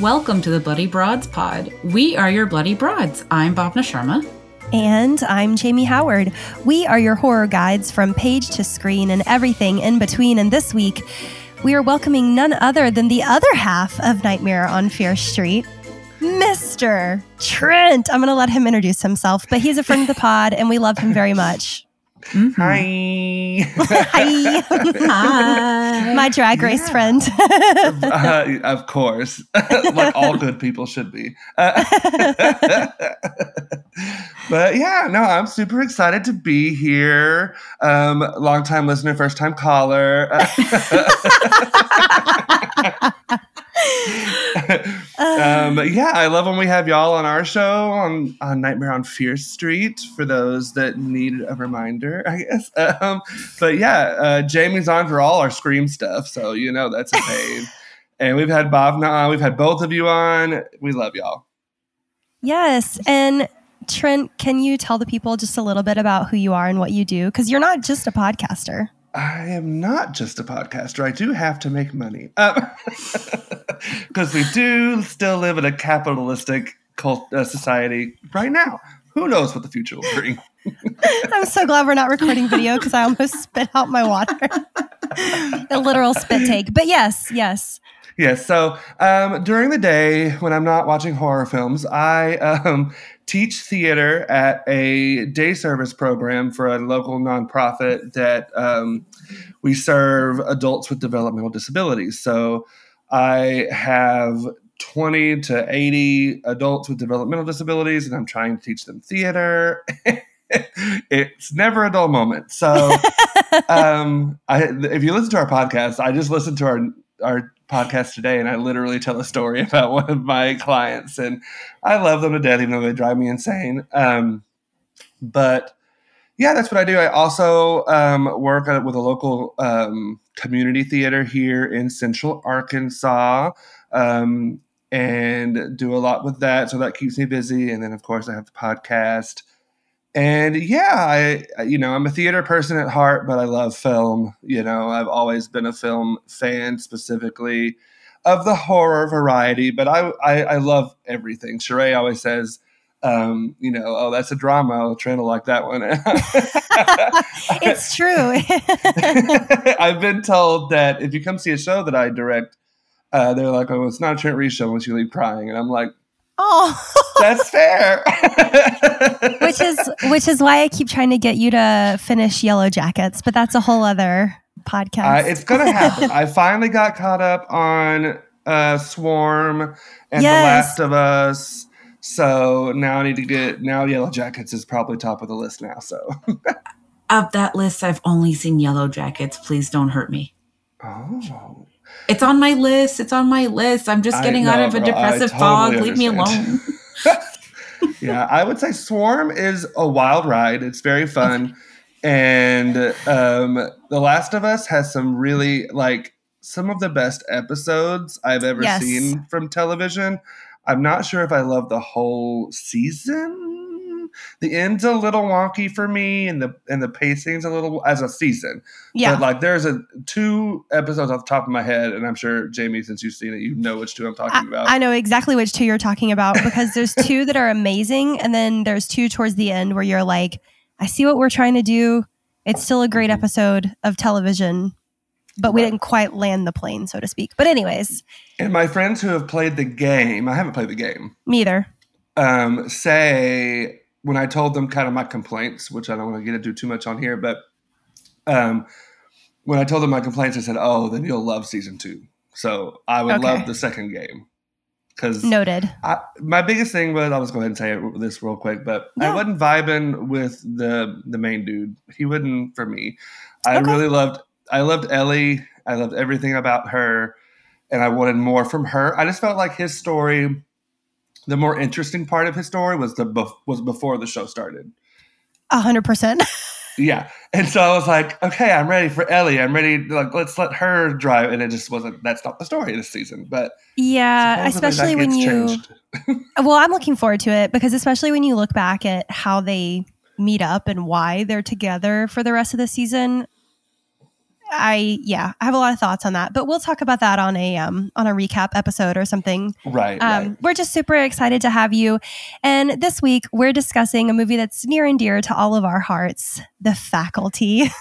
Welcome to the Bloody Broads Pod. We are your Bloody Broads. I'm Bhavna Sharma. And I'm Jamie Howard. We are your horror guides from page to screen and everything in between. And this week, we are welcoming none other than the other half of Nightmare on Fear Street, Mr. Trent. I'm going to let him introduce himself, but he's a friend of the pod and we love him very much. Mm-hmm. Hi. Hi. Hi. My drag race Yeah. friend. uh, of course, like all good people should be. Uh, but yeah, no, I'm super excited to be here. Um, long time listener, first time caller. Um, but yeah, I love when we have y'all on our show on, on Nightmare on Fear Street for those that need a reminder, I guess. Um, but yeah, uh, Jamie's on for all our Scream stuff, so you know that's a pain. and we've had Bhavna on, we've had both of you on. We love y'all. yes. And Trent, can you tell the people just a little bit about who you are and what you do? Because you're not just a podcaster. I am not just a podcaster. I do have to make money. Because we do still live in a capitalistic cult, uh, society right now. Who knows what the future will bring? I'm so glad we're not recording video because I almost spit out my water. a literal spit take. But yes, yes. Yes. So um, during the day, when I'm not watching horror films, I um, teach theater at a day service program for a local nonprofit that um, we serve adults with developmental disabilities. So I have 20 to 80 adults with developmental disabilities, and I'm trying to teach them theater. it's never a dull moment. So, um, I, if you listen to our podcast, I just listened to our our podcast today, and I literally tell a story about one of my clients, and I love them to death, even though they drive me insane. Um, but yeah, that's what I do. I also um, work at, with a local um, community theater here in Central Arkansas. Um, and do a lot with that, so that keeps me busy. And then, of course, I have the podcast. And yeah, I you know I'm a theater person at heart, but I love film. You know, I've always been a film fan, specifically of the horror variety. But I I, I love everything. Sheree always says, um, you know, oh that's a drama. I'll try to like that one. It's true. I've been told that if you come see a show that I direct, uh, they're like, oh, it's not a Trent Reese show unless you leave crying, and I'm like, oh, that's fair. which is which is why I keep trying to get you to finish Yellow Jackets, but that's a whole other podcast. Uh, it's gonna happen. I finally got caught up on uh, Swarm and Yes. The Last of Us. So now I need to get now Yellow Jackets is probably top of the list now. So Of that list, I've only seen Yellow Jackets. Please don't hurt me. oh, It's on my list. It's on my list. I'm just getting out of a girl. Depressive totally fog. Leave me alone. yeah, I would say Swarm is a wild ride. It's very fun, and um, The Last of Us has some really like some of the best episodes I've ever Yes. seen from television. I'm not sure if I love the whole season. The end's a little wonky for me, and the and the pacing's a little as a season. yeah. But like, there's a two episodes off the top of my head, and I'm sure Jamie, since you've seen it, you know which two I'm talking about. I know exactly which two you're talking about because there's two that are amazing, and then there's two towards the end where you're like, I see what we're trying to do. It's still a great episode of television, but we didn't quite land the plane, so to speak. But anyways, and my friends who have played the game, I haven't played the game. me either. um, say when I told them kind of my complaints, which I don't want to get into too much on here, but um, when I told them my complaints, I said, "Oh, then you'll love season two. So I would Okay. love the second game because Noted. I, my biggest thing was I'll just go ahead and say it, this real quick, but Yeah. I wasn't vibing with the the main dude. He wouldn't for me. I Okay. really loved I loved Ellie. I loved everything about her, and I wanted more from her. I just felt like his story, the more interesting part of his story was the bef- was before the show started. A hundred percent. Yeah, and so I was like, okay, I'm ready for Ellie. I'm ready. Like, let's let her drive. And it just wasn't. That's not the story this season. But Yeah, especially when you. Well, I'm looking forward to it because especially when you look back at how they meet up and why they're together for the rest of the season. I yeah, I have a lot of thoughts on that, but we'll talk about that on a um on a recap episode or something. Right. Um, right. We're just super excited to have you. And this week we're discussing a movie that's near and dear to all of our hearts, The Faculty.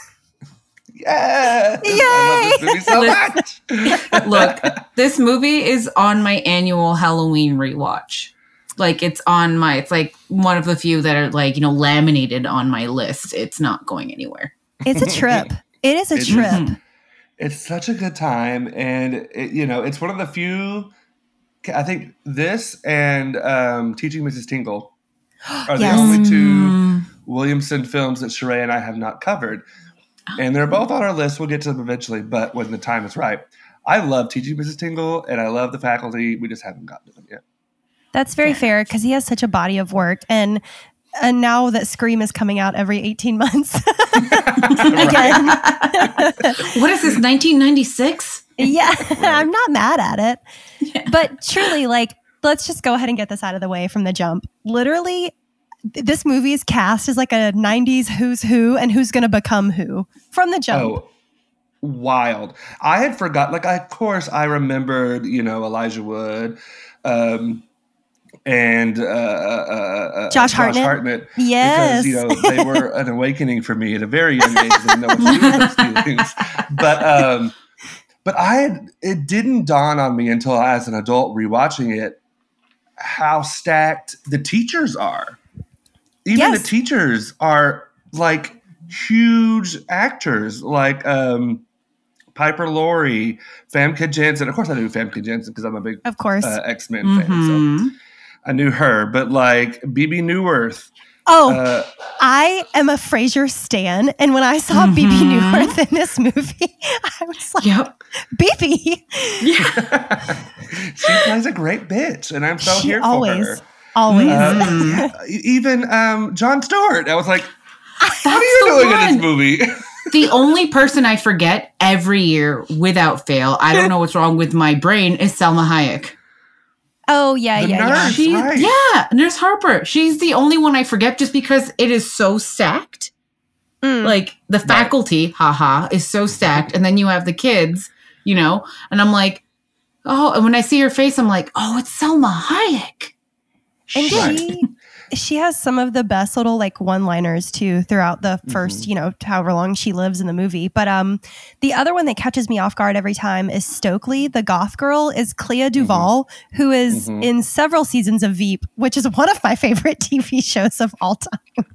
Yes! I love this movie so much. Look, this movie is on my annual Halloween rewatch. Like it's on my it's like one of the few that are like, you know, laminated on my list. It's not going anywhere. It's a trip. It is a It is. trip. It's such a good time, and it, you know, it's one of the few. I think this and um, Teaching Mrs. Tingle are the only two Mm, Williamson films that Sheree and I have not covered, and they're both on our list. We'll get to them eventually, but when the time is right. I love Teaching Mrs. Tingle, and I love the faculty. We just haven't gotten to them yet. That's very fair because he has such a body of work and and now that Scream is coming out every 18 months again. what is this, 1996? yeah, I'm not mad at it. Yeah. But truly, like, let's just go ahead and get this out of the way from the jump. Literally, th- this movie's cast is like a 90s who's who and who's going to become who from the jump. Oh, wild! I had forgot. Like, I, of course, I remembered. You know, Elijah Wood, um, and uh, uh, uh, Josh Hartnett. Yes. because you know they were an awakening for me at a very young age. I didn't know what to do those but um, but I had, it didn't dawn on me until as an adult rewatching it how stacked the teachers are. Even Yes. the teachers are like huge actors, like um, Piper Laurie, Famke Janssen. Of course, I knew Famke Janssen because I'm a big Of course. uh, X Men fan, so Mhm. I knew her. But like Bebe Neuwirth, oh, uh, I am a Frasier stan. And when I saw Bebe Mhm. Neuwirth in this movie, I was like, Yep. Bebe. Yeah. she plays a great bitch, and I'm so She here always, for her. always. Uh, even um, Jon Stewart, I was like, "What are you the doing in this movie?" The only person I forget every year without fail, I don't know what's wrong with my brain, is Salma Hayek. Oh, yeah, The yeah, yeah. nurse. She, right. yeah, Nurse Harper. She's the only one I forget just because it is so stacked. Mm. Like the faculty, haha, is so stacked, and then you have the kids, you know, and I'm like, oh, and when I see her face, I'm like, oh, it's Salma Hayek. And Right. she she has some of the best little like one liners too throughout the 1st you know however long she lives in the movie. But um the other one that catches me off guard every time is stokely the goth girl is clea duvall who is Mhm. in several seasons of veep which is one of my favorite tv shows of all time.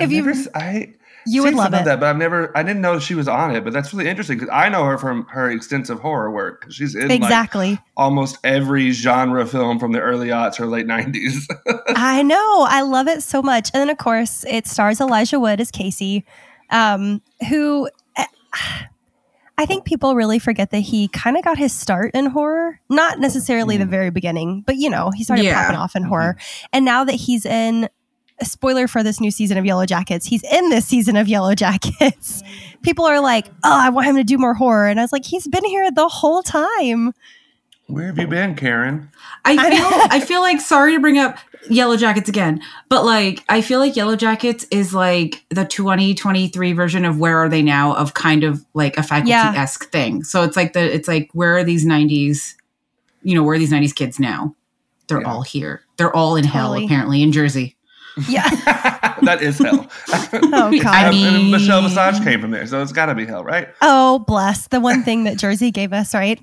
If you I you would seen love some of it that, but I've never, I didn't know she was on it. But that's really interesting because I know her from her extensive horror work. She's in like exactly almost every genre film from the early aughts or late '90s. I know. I love it so much. And then, of course, it stars Elijah Wood as Casey, um, who eh, I think people really forget that he kind of got his start in horror. Not necessarily the Mm. very beginning, but you know, he started Yeah. popping off in Mhm. horror. And now that he's in, a spoiler for this new season of Yellow Jackets, he's in this season of Yellow Jackets. People are like, oh, I want him to do more horror. And I was like, he's been here the whole time. Where have you been, Karen? I I feel. I feel like sorry to bring up Yellow Jackets again, but like I feel like Yellow Jackets is like the 2023 version of Where Are They Now of kind of like a faculty esque thing. So it's like the it's like where are these 90s, you know, where are these 90s kids now? They're Yeah. all here. They're all in hell apparently in Jersey. Yeah. that is hell. Oh, God. I And- and Michelle mean- Visage came from there, so it's got to be hell, right? Oh, bless the one thing that Jersey gave us, right?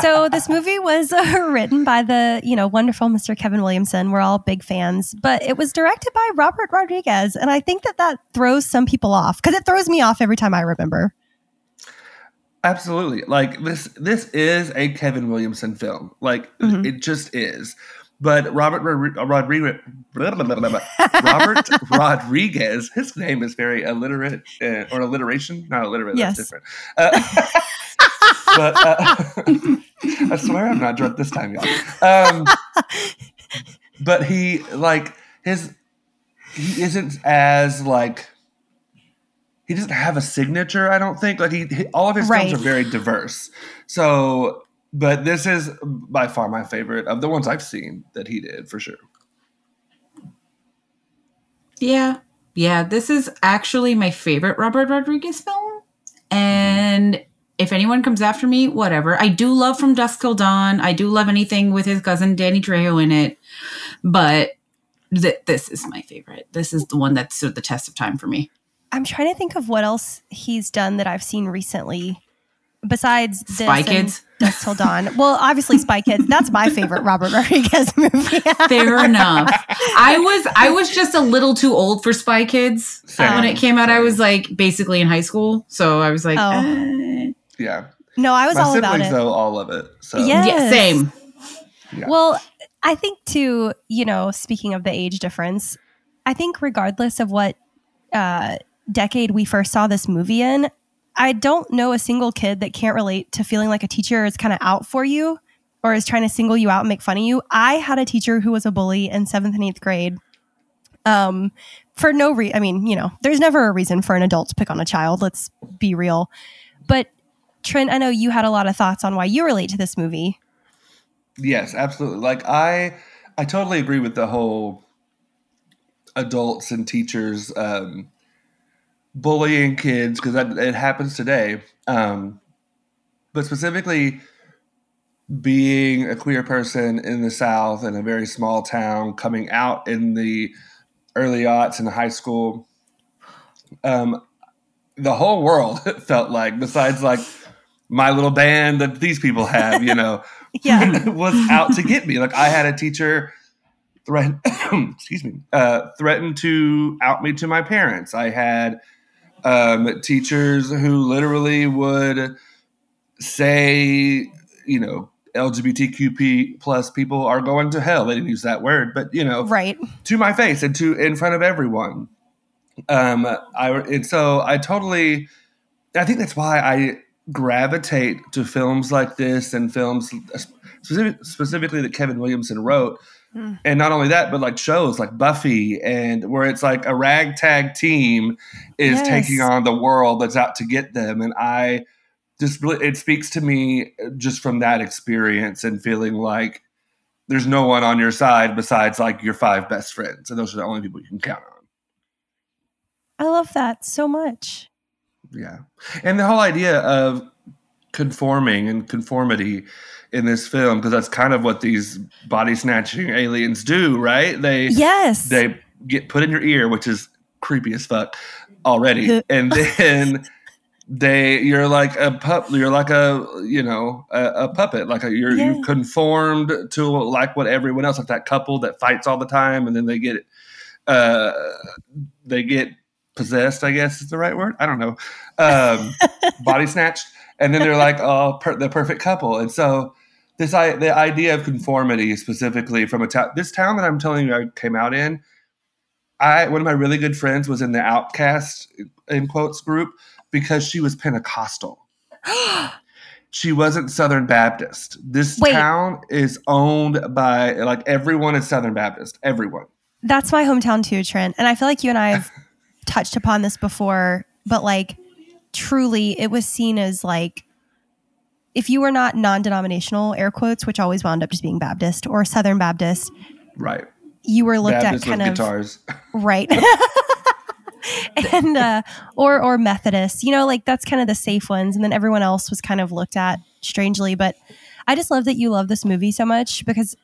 So this movie was uh, written by the, you know, wonderful Mr. Kevin Williamson. We're all big fans, but it was directed by Robert Rodriguez, and I think that that throws some people off because it throws me off every time I remember. Absolutely. Like this this is a Kevin Williamson film. Like Mhm. it just is. But Robert Rodriguez Robert Rodriguez, his name is very illiterate uh, or alliteration, not alliterate, Yes. that's different. Uh, but uh, I swear I'm not drunk this time, y'all. Um, but he like his he isn't as like he doesn't have a signature. I don't think like he, he all of his Right. films are very diverse. So, but this is by far my favorite of the ones I've seen that he did for sure. Yeah. Yeah, this is actually my favorite Robert Rodriguez film. And if anyone comes after me, whatever. I do love From Dusk Till Dawn. I do love anything with his cousin Danny Trejo in it. But th- this is my favorite. This is the one that stood the test of time for me. I'm trying to think of what else he's done that I've seen recently besides this Spy Kids. Dusk Till Dawn. Well, obviously Spy Kids. That's my favorite Robert Rodriguez movie. Fair enough. I was I was just a little too old for Spy Kids Same. when it came out. I was like basically in high school, so I was like, Oh. eh. Yeah. no, I was My all about it. know all of it. So Yeah. yeah, same. Yeah. Well, I think too, you know, speaking of the age difference, I think regardless of what uh, decade we first saw this movie in, I don't know a single kid that can't relate to feeling like a teacher is kind of out for you or is trying to single you out and make fun of you. I had a teacher who was a bully in seventh and eighth grade. Um, for no reason. I mean, you know, there's never a reason for an adult to pick on a child. Let's be real. But Trent, I know you had a lot of thoughts on why you relate to this movie. Yes, absolutely. Like I I totally agree with the whole adults and teachers um bullying kids because it happens today. Um but specifically being a queer person in the South in a very small town, coming out in the early aughts in high school, um, the whole world felt like, besides like my little band that these people have, you know, Yeah. was out to get me. Like I had a teacher threaten, excuse me, uh, threatened to out me to my parents. I had um, teachers who literally would say, you know, LGBTQP plus people are going to hell. They didn't use that word, but you know, right. to my face and to in front of everyone. Um, I and so I totally, I think that's why I gravitate to films like this and films specific, specifically that Kevin Williamson wrote. Mm. And not only that, but like shows like Buffy and where it's like a ragtag team is Yes. taking on the world that's out to get them. And I just really, it speaks to me just from that experience and feeling like there's no one on your side besides like your five best friends. And those are the only people you can count on. I love that so much. Yeah. And the whole idea of conforming and conformity in this film, because that's kind of what these body snatching aliens do, right? They Yes. they get put in your ear, which is creepy as fuck already. and then they you're like a pup you're like a you know a, a puppet like a, you're Yeah. you've conformed to like what everyone else like that couple that fights all the time and then they get uh they get possessed i guess is the right word i don't know um body snatched and then they're like oh per- the perfect couple and so this i the idea of conformity specifically from a town this town that i'm telling you i came out in i one of my really good friends was in the outcast in quotes group because she was pentecostal she wasn't southern baptist this Wait. town is owned by like everyone is southern baptist everyone That's my hometown too, Trent. And I feel like you and I have touched upon this before, but like truly it was seen as like if you were not non-denominational air quotes, which always wound up just being Baptist or Southern Baptist, right you were looked baptist at kind of guitars right. and uh or or Methodist, you know, like that's kind of the safe ones. And then everyone else was kind of looked at strangely. But I just love that you love this movie so much because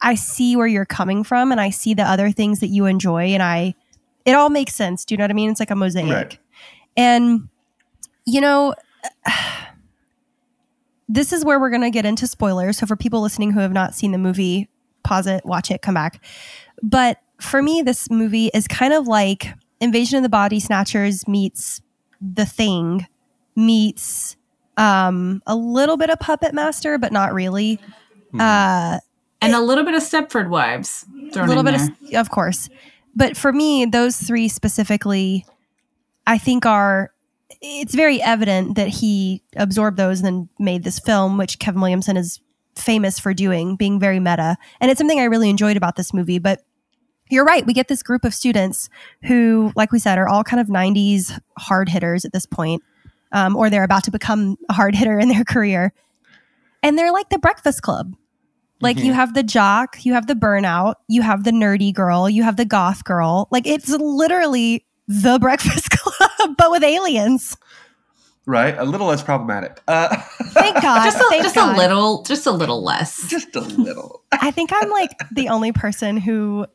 I see where you're coming from and I see the other things that you enjoy and I it all makes sense. Do you know what I mean? It's like a mosaic. Right. And you know this is where we're going to get into spoilers. So for people listening who have not seen the movie, pause it, watch it, come back. But for me this movie is kind of like Invasion of the Body Snatchers meets The Thing meets um a little bit of Puppet Master but not really. Hmm. Uh And a little bit of Stepford Wives. a little in bit there. of, of course but for me those three specifically i think are it's very evident that he absorbed those and then made this film which kevin williamson is famous for doing being very meta. And it's something i really enjoyed about this movie. But you're right we get this group of students who like we said are all kind of 90s hard hitters at this point um, or they're about to become a hard hitter in their career. And they're like the breakfast club. Like you have the jock, you have the burnout, you have the nerdy girl, you have the goth girl. Like it's literally the Breakfast Club, but with aliens. Right, a little less problematic. Uh, Thank God. just a, Thank just God. a little, just a little less. just a little. I think I'm like the only person who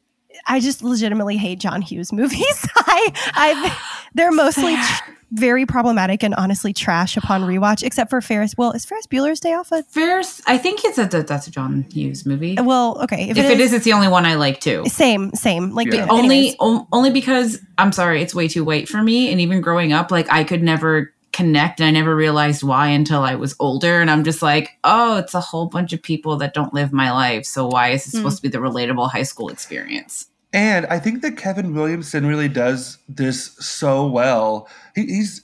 I just legitimately hate John Hughes movies. I, I, they're mostly tr- very problematic and honestly trash upon rewatch, except for Ferris. Well, is Ferris Bueller's Day Off a? Ferris, I think it's a that's a John Hughes movie. Well, okay. if it is, it's the only one I like too. same, same. Like Yeah. only o- only because I'm sorry, it's way too white for me. And even growing up, like I could never connect, and I never realized why until I was older. And I'm just like, oh, it's a whole bunch of people that don't live my life. So why is it Hmm. supposed to be the relatable high school experience? And I think that Kevin Williamson really does this so well. He, he's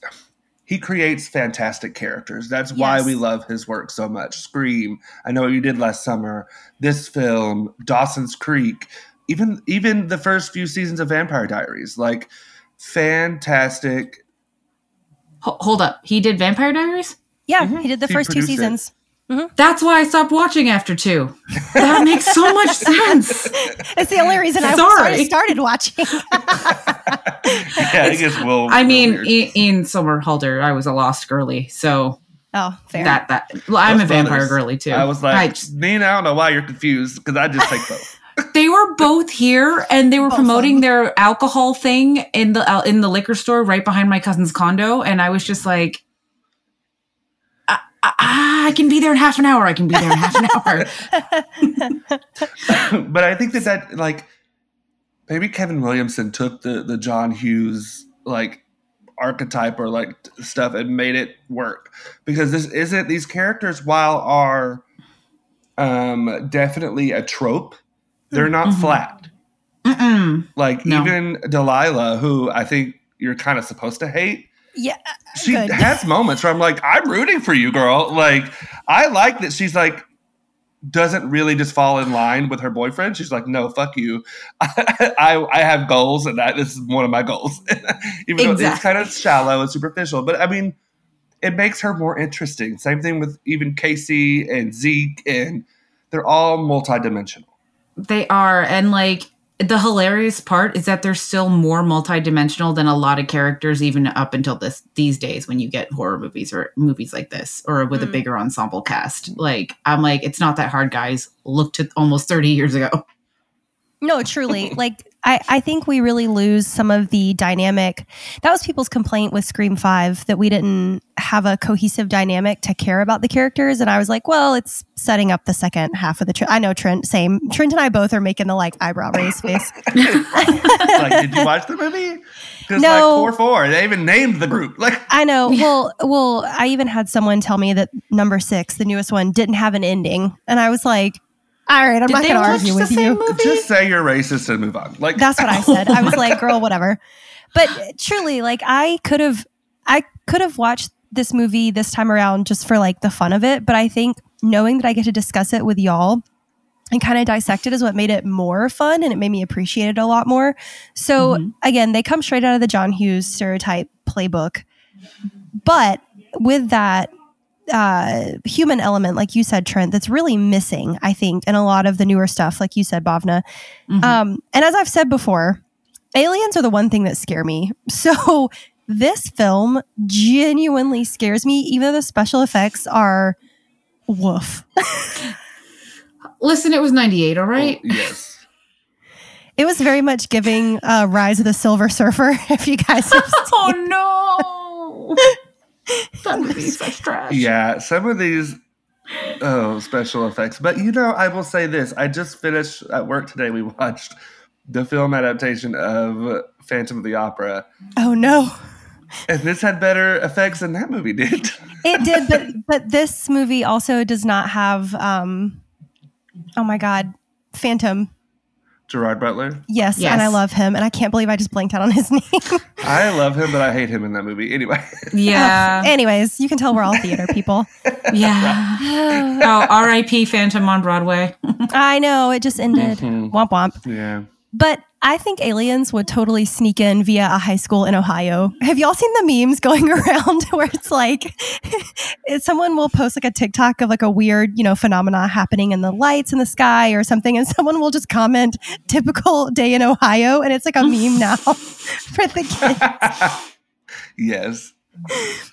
he creates fantastic characters. That's why we love his work so much. Scream, I know what you did last summer. This film, Dawson's Creek, even even the first few seasons of Vampire Diaries, like fantastic. Ho- hold up, he did Vampire Diaries. yeah, mm-hmm. he did the He first two produced it. seasons. Mm-hmm. That's why I stopped watching after two. That makes so much sense. It's the only reason I Sorry. started, started watching. Yeah, I guess we'll. I mean, weird. in, in Somerhalder, I was a lost girly, so oh, fair. that that well, I'm Those a vampire brothers. girly too. I was I like, just- Nina, I don't know why you're confused because I just take both. They were both here, and they were Both promoting their alcohol thing in the uh, in the liquor store right behind my cousin's condo, and I was just like. "Ah, ah, I can be there in half an hour. I can be there in half an hour. but I think that that like maybe Kevin Williamson took the the John Hughes like archetype or like stuff and made it work because this isn't these characters while are um definitely a trope they're not Mhm. flat Mm-mm. like No. even Delilah who I think you're kind of supposed to hate yeah, she Good. has moments where I'm like, I'm rooting for you, girl. Like, I like that she's like doesn't really just fall in line with her boyfriend. She's like, no, fuck you. I I have goals, and that this is one of my goals. Even though it's kind of shallow and superficial, but I mean, it makes her more interesting. Same thing with even Casey and Zeke, and they're all multidimensional. They are, and like the hilarious part is that they're still more multidimensional than a lot of characters, even up until this these days. When you get horror movies or movies like this, or with a Mm. bigger ensemble cast, like I'm like, it's not that hard, guys. Look to almost 30 years ago. No, truly. like I, I think we really lose some of the dynamic. That was people's complaint with Scream 5 that we didn't have a cohesive dynamic to care about the characters. And I was like, well, it's setting up the second half of the tri- I know Trent, same. Trent and I both are making the like eyebrow raise face. like, did you watch the movie? No. like four four, they even named the group. Like, I know. Well, well, I even had someone tell me that number six, the newest one, didn't have an ending. And I was like, all right, I'm Did not going to argue with you. movie? just say you're racist and move on. Like, That's what I said. I was like, girl, whatever. But truly, like I could have I could have watched this movie this time around just for like the fun of it. But I think knowing that I get to discuss it with y'all and kind of dissect it is what made it more fun and it made me appreciate it a lot more. So Mhm. again, they come straight out of the John Hughes stereotype playbook. But with that uh, human element, like you said, Trent, that's really missing, I think, in a lot of the newer stuff, like you said, Bhavna. Mhm. Um, and as I've said before, aliens are the one thing that scare me. So this film genuinely scares me, even though the special effects are woof. Listen, it was 98, all right? Oh, yes. It was very much giving uh, Rise of the Silver Surfer, if you guys have seen. oh no. That movie's such trash. Yeah, some of these oh special effects. But you know, I will say this: I just finished at work today. We watched the film adaptation of Phantom of the Opera, Oh no. and this had better effects than that movie did. It did, but but this movie also does not have um oh my god, Phantom. Gerard Butler. Yes, Yes. and I love him, and I can't believe I just blanked out on his name. I love him, but I hate him in that movie. Anyway, Yeah. Anyways, you can tell we're all theater people. yeah. Oh, R.I.P. Phantom on Broadway. I know it just ended. Mhm. Womp womp. yeah, But I think aliens would totally sneak in via a high school in Ohio. Have y'all seen the memes going around where it's like someone will post like a TikTok of like a weird, you know, phenomena happening in the lights in the sky or something, and someone will just comment typical day in Ohio, and it's like a meme now for the kids. yes.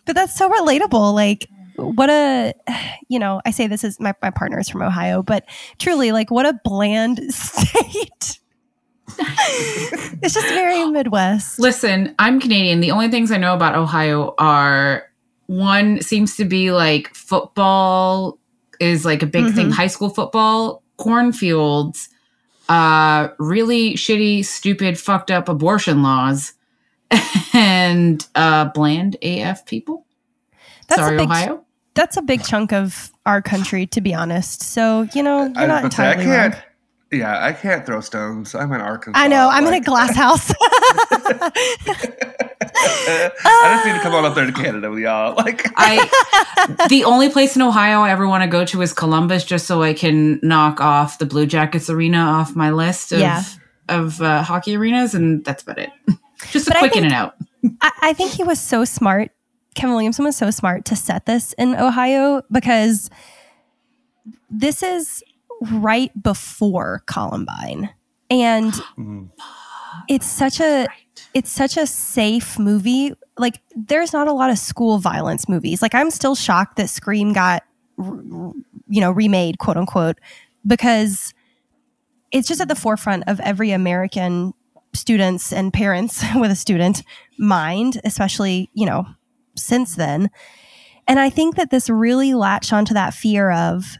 But that's so relatable. Like, what a you know, I say this is my, my partner is from Ohio, but truly like what a bland state it's just very Midwest. Listen, I'm Canadian. The only things I know about Ohio are one seems to be like football is like a big mm-hmm. thing, high school football, cornfields, uh, really shitty, stupid, fucked up abortion laws, and uh, bland AF people. That's Sorry, big, Ohio. That's a big chunk of our country, to be honest. So you know, you're not entirely I can't, wrong. Yeah, I can't throw stones. I'm in Arkansas. I know. I'm like, in a glass house. I just need to come on up there to Canada with y'all. Like, I, the only place in Ohio I ever want to go to is Columbus, just so I can knock off the Blue Jackets arena off my list of yeah. of uh, hockey arenas, and that's about it. Just a but quick think, in and out. I, I think he was so smart. Kevin Williamson was so smart to set this in Ohio because this is right before Columbine. And mm. it's such a it's such a safe movie. Like there's not a lot of school violence movies. Like I'm still shocked that Scream got you know remade, quote unquote, because it's just at the forefront of every American students and parents with a student mind, especially, you know, since then. And I think that this really latched onto that fear of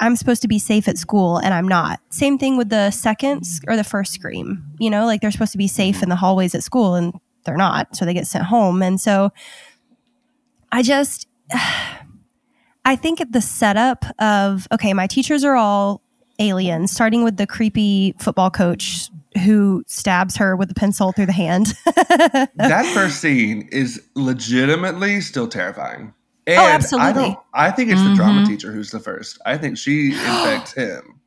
I'm supposed to be safe at school and I'm not. Same thing with the second or the first scream. You know, like they're supposed to be safe in the hallways at school and they're not. So they get sent home. And so I just, I think the setup of, okay, my teachers are all aliens, starting with the creepy football coach who stabs her with a pencil through the hand. that first scene is legitimately still terrifying. Oh, and oh, absolutely. I, I think it's mm-hmm. the drama mm-hmm. teacher who's the first. I think she infects him.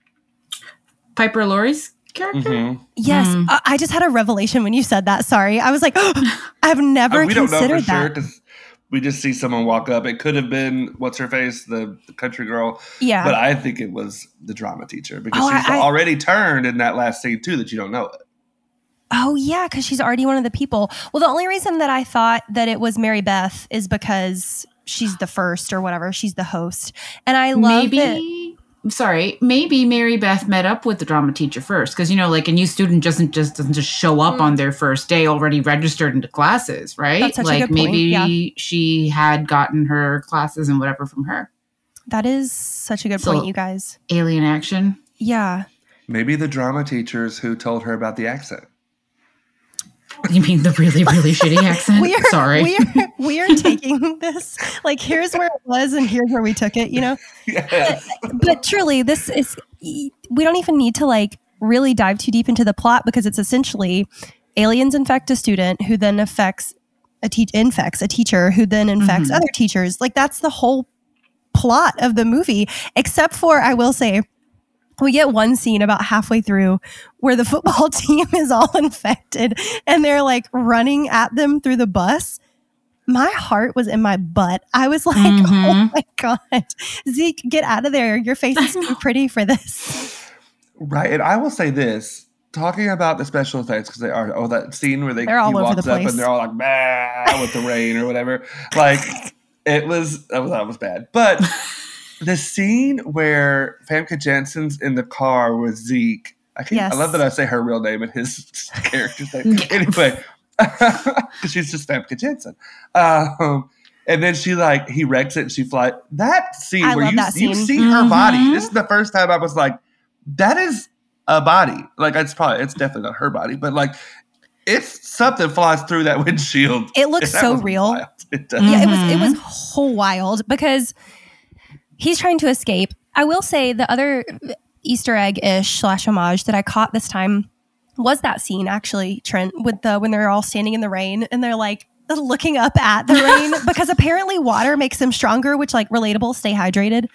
Piper Laurie's character? Mm-hmm. Yes. Mm. I just had a revelation when you said that. Sorry. I was like, oh, I've never uh, we considered don't know for that. Sure we just see someone walk up. It could have been what's her face, the, the country girl. Yeah. But I think it was the drama teacher because oh, she's I, already turned in that last scene too that you don't know it. Oh yeah, because she's already one of the people. Well, the only reason that I thought that it was Mary Beth is because she's the first or whatever. She's the host, and I love maybe. It. Sorry, maybe Mary Beth met up with the drama teacher first because you know, like a new student doesn't just doesn't just show up mm. on their first day already registered into classes, right? like maybe yeah. she had gotten her classes and whatever from her. That is such a good so, point, you guys. Alien action. Yeah. Maybe the drama teachers who told her about the accent. You mean the really, really shitty accent? We are, Sorry. We are, we are taking this, like, here's where it was and here's where we took it, you know? Yes. But, but truly, this is, we don't even need to, like, really dive too deep into the plot because it's essentially aliens infect a student who then affects a te- infects a teacher who then infects mm-hmm. other teachers. Like, that's the whole plot of the movie, except for, I will say, we get one scene about halfway through where the football team is all infected and they're like running at them through the bus. My heart was in my butt. I was like, oh mm-hmm. oh my God, Zeke, get out of there. Your face is too pretty for this. Right. And I will say this talking about the special effects because they are, oh, that scene where they they're all over the place. up and they're all like, bah, with the rain or whatever. Like, it was, that was, that was bad. But the scene where Famke Janssen's in the car with Zeke. I can yes. I love that I say her real name and his character's name. anyway, because she's just Famke Janssen. Um, and then she like he wrecks it and she flies. That scene I where you you see mm-hmm. her body. This is the first time I was like, that is a body. Like it's probably it's definitely not her body, but like it's something flies through that windshield, it looks so real. It yeah, it was it was whole wild because he's trying to escape. I will say the other Easter egg ish slash homage that I caught this time was that scene actually, Trent, with the when they're all standing in the rain and they're like looking up at the rain because apparently water makes them stronger, which like relatable, stay hydrated.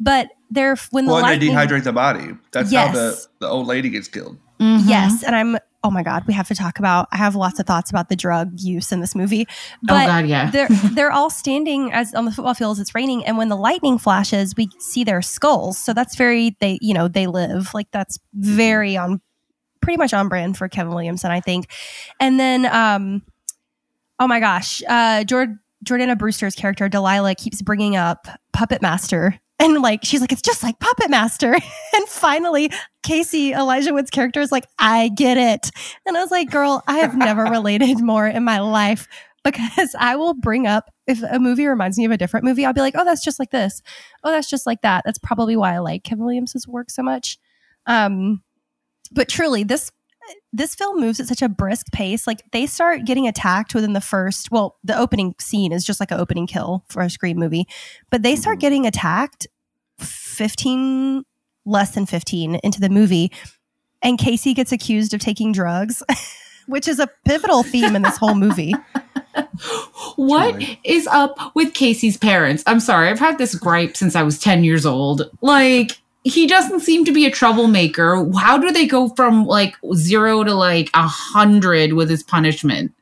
But they're when the well, lightning, they dehydrate the body. That's yes. how the, the old lady gets killed. Mm-hmm. Yes, and I'm oh my god, we have to talk about. I have lots of thoughts about the drug use in this movie. Oh but oh god, yeah. they're they're all standing as on the football field as it's raining, and when the lightning flashes, we see their skulls. So that's very they you know they live like that's very on pretty much on brand for Kevin Williamson, I think. And then um, oh my gosh, uh, Jord- Jordana Brewster's character Delilah keeps bringing up Puppet Master and like she's like, it's just like Puppet Master. and finally, Casey Elijah Wood's character is like, I get it. And I was like, girl, I have never related more in my life because I will bring up if a movie reminds me of a different movie, I'll be like, oh, that's just like this. Oh, that's just like that. That's probably why I like Kevin Williams' work so much. Um, but truly, this this film moves at such a brisk pace. Like they start getting attacked within the first, well, the opening scene is just like an opening kill for a Scream movie, but they start mm-hmm. getting attacked 15, less than 15 into the movie. And Casey gets accused of taking drugs, which is a pivotal theme in this whole movie. What is up with Casey's parents? I'm sorry, I've had this gripe since I was 10 years old. Like, he doesn't seem to be a troublemaker. How do they go from like zero to like a hundred with his punishment?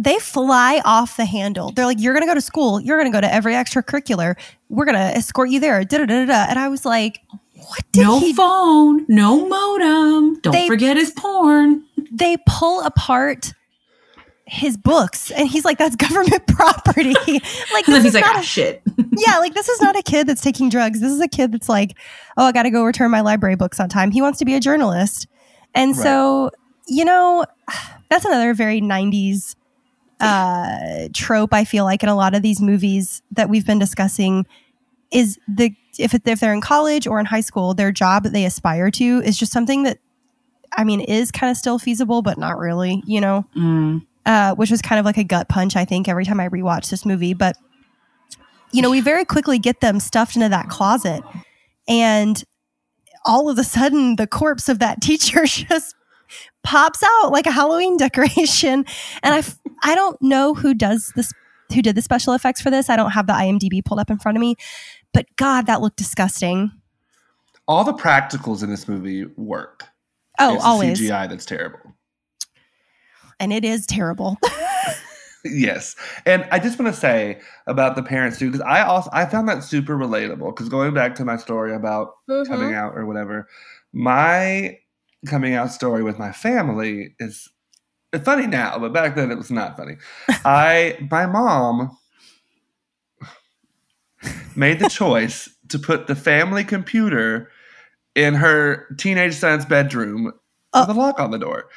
They fly off the handle. They're like, "You're gonna go to school. You're gonna go to every extracurricular. We're gonna escort you there." Da da da da. And I was like, "What? no he- No phone, no modem. Don't they, forget his porn." They pull apart his books and he's like that's government property. Like this he's like ah, shit. Yeah like this is not a kid that's taking drugs. This is a kid that's like oh i gotta go return my library books on time. He wants to be a journalist. And right. so you know that's another very 90s uh trope i feel like in a lot of these movies that we've been discussing is the if, if they're in college or in high school their job that they aspire to is just something that i mean is kind of still feasible but not really you know? Mm uh, which was kind of like a gut punch, I think, every time I rewatch this movie. But, you know, we very quickly get them stuffed into that closet. And all of a sudden, the corpse of that teacher just pops out like a Halloween decoration. And I, I don't know who does this, who did the special effects for this. I don't have the IMDb pulled up in front of me. But God, that looked disgusting. All the practicals in this movie work. Oh, it's always CGI that's terrible and it is terrible. yes, and I just want to say about the parents too, because I also I found that super relatable. Because going back to my story about mm-hmm. coming out or whatever, my coming out story with my family is it's funny now, but back then it was not funny. I my mom made the choice to put the family computer in her teenage son's bedroom uh, with a lock on the door.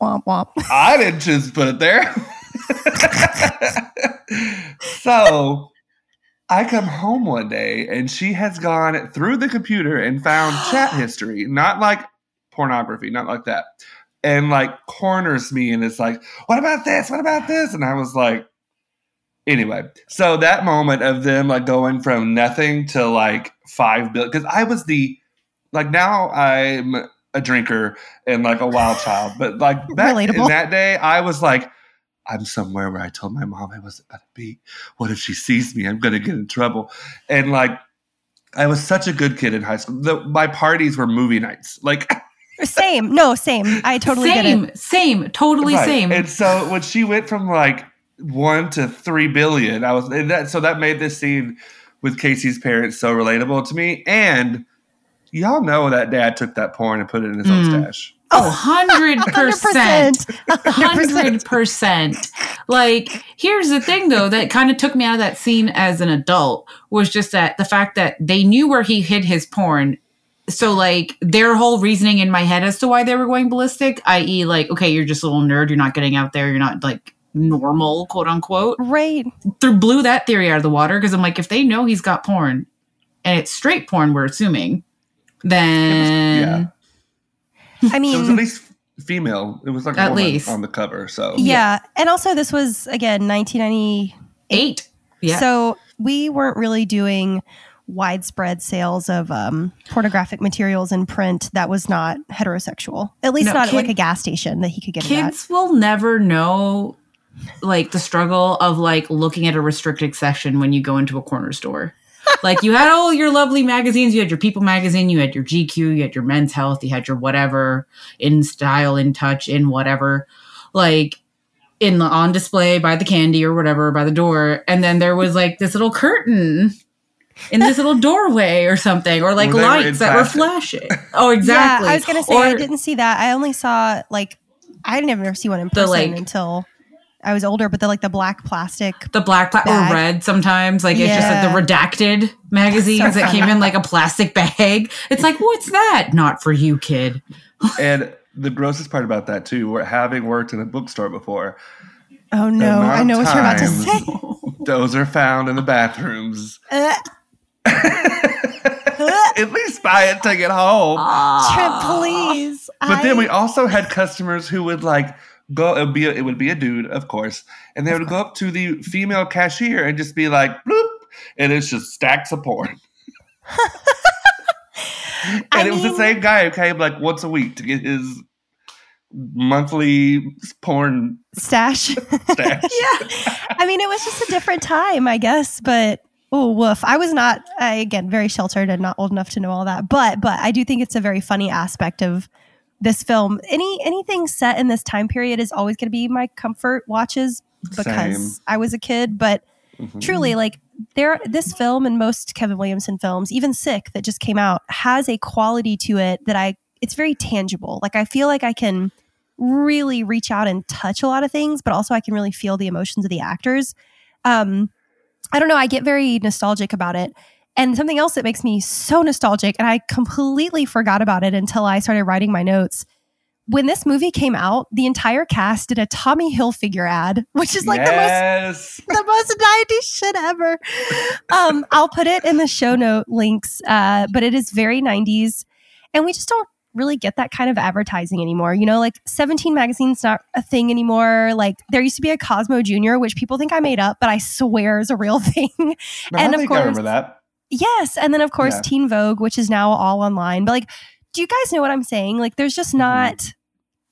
Womp womp. I didn't just put it there. so I come home one day and she has gone through the computer and found chat history, not like pornography, not like that. And like corners me and it's like, what about this? What about this? And I was like, anyway. So that moment of them like going from nothing to like five billion, because I was the like now I'm a drinker and like a wild child. But like back Relatable. in that day, I was like, I'm somewhere where I told my mom I wasn't gonna be. What if she sees me? I'm gonna get in trouble. And like I was such a good kid in high school. The, my parties were movie nights. Like same. No, same. I totally same, get it. Same. Totally right. same. And so when she went from like one to three billion, I was that so that made this scene with Casey's parents so relatable to me. And y'all know that dad took that porn and put it in his mm. own stash. Oh, 100%. 100%. Like, here's the thing, though, that kind of took me out of that scene as an adult was just that the fact that they knew where he hid his porn. So, like, their whole reasoning in my head as to why they were going ballistic, i.e., like, okay, you're just a little nerd. You're not getting out there. You're not, like, normal, quote unquote. Right. Through blew that theory out of the water because I'm like, if they know he's got porn and it's straight porn, we're assuming then was, yeah. I mean, it was at least female. It was like at least on the cover. So yeah. yeah, and also this was again 1998. Yeah. So we weren't really doing widespread sales of um, pornographic materials in print that was not heterosexual. At least no, not kid, like a gas station that he could get. Kids will never know like the struggle of like looking at a restricted section when you go into a corner store. Like you had all your lovely magazines. You had your People magazine, you had your GQ, you had your Men's Health, you had your whatever in style, in touch, in whatever, like in the on display by the candy or whatever by the door. And then there was like this little curtain in this little doorway or something, or like Well, they were lights that were flashing. Oh, exactly. Yeah, I was gonna say I didn't see that. I only saw like I didn't ever see one in The, person like- until I was older. But the like the black plastic. the black pla- bag. or red sometimes like it's just like the redacted magazines So that came in like a plastic bag it's like what's that not for you kid And the grossest part about that too, were having worked in a bookstore before, Oh no, I know what you're about to say. those are found in the bathrooms. Uh, At least buy it, take it home. Trent, please. But then we also had customers who would like go. It would be a, it would be a dude, of course, and they would go up to the female cashier and just be like, "Bloop," and it's just stacks of porn. and I it was the same guy who came like once a week to get his monthly porn stash. stash. yeah. I mean, it was just a different time, I guess. But oh, woof! I was not I, again very sheltered and not old enough to know all that. But but I do think it's a very funny aspect of this film. Any anything set in this time period is always going to be my comfort watches because Same. I was a kid. But Mhm. truly, like there, this film and most Kevin Williamson films, even Sick that just came out, has a quality to it that I. It's very tangible. Like I feel like I can really reach out and touch a lot of things, but also I can really feel the emotions of the actors. Um, I don't know. I get very nostalgic about it. And something else that makes me so nostalgic, and I completely forgot about it until I started writing my notes. When this movie came out, the entire cast did a Tommy Hilfiger ad, which is like the most the most 90s shit ever. Um, I'll put it in the show note links, uh, but it is very 90s. And we just don't really get that kind of advertising anymore. You know, like 17 magazine's not a thing anymore. Like there used to be a Cosmo Junior, which people think I made up, but I swear is a real thing. No, And I of think I remember that. Yes. And then, of course, Yeah. Teen Vogue, which is now all online. But like, do you guys know what I'm saying? Like, there's just Mhm. not,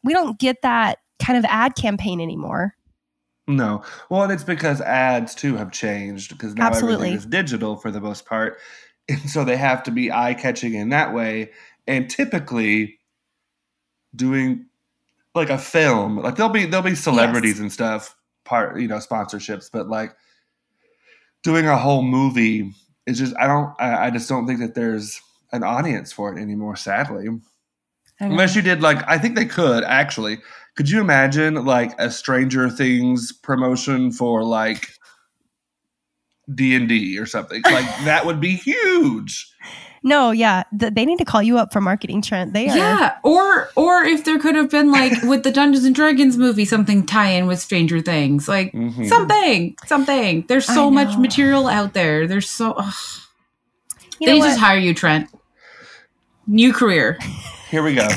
we don't get that kind of ad campaign anymore. No. Well, and it's because ads too have changed because now Absolutely. everything is digital for the most part. And so they have to be eye catching in that way. And typically doing like a film, like there'll be there'll be celebrities and stuff, part you know, sponsorships, but like doing a whole movie is just I don't I, I just don't think that there's an audience for it anymore, sadly. Unless you did like, I think they could actually. Could you imagine like a Stranger Things promotion for like D and D or something? Like that would be huge. No, yeah, th- they need to call you up for marketing, Trent. They are. yeah or or if there could have been like with the dungeons and dragons movie something tie in with stranger things like Mhm. something something there's so much material out there there's so ugh. You they just what? hire you trent new career Here we go.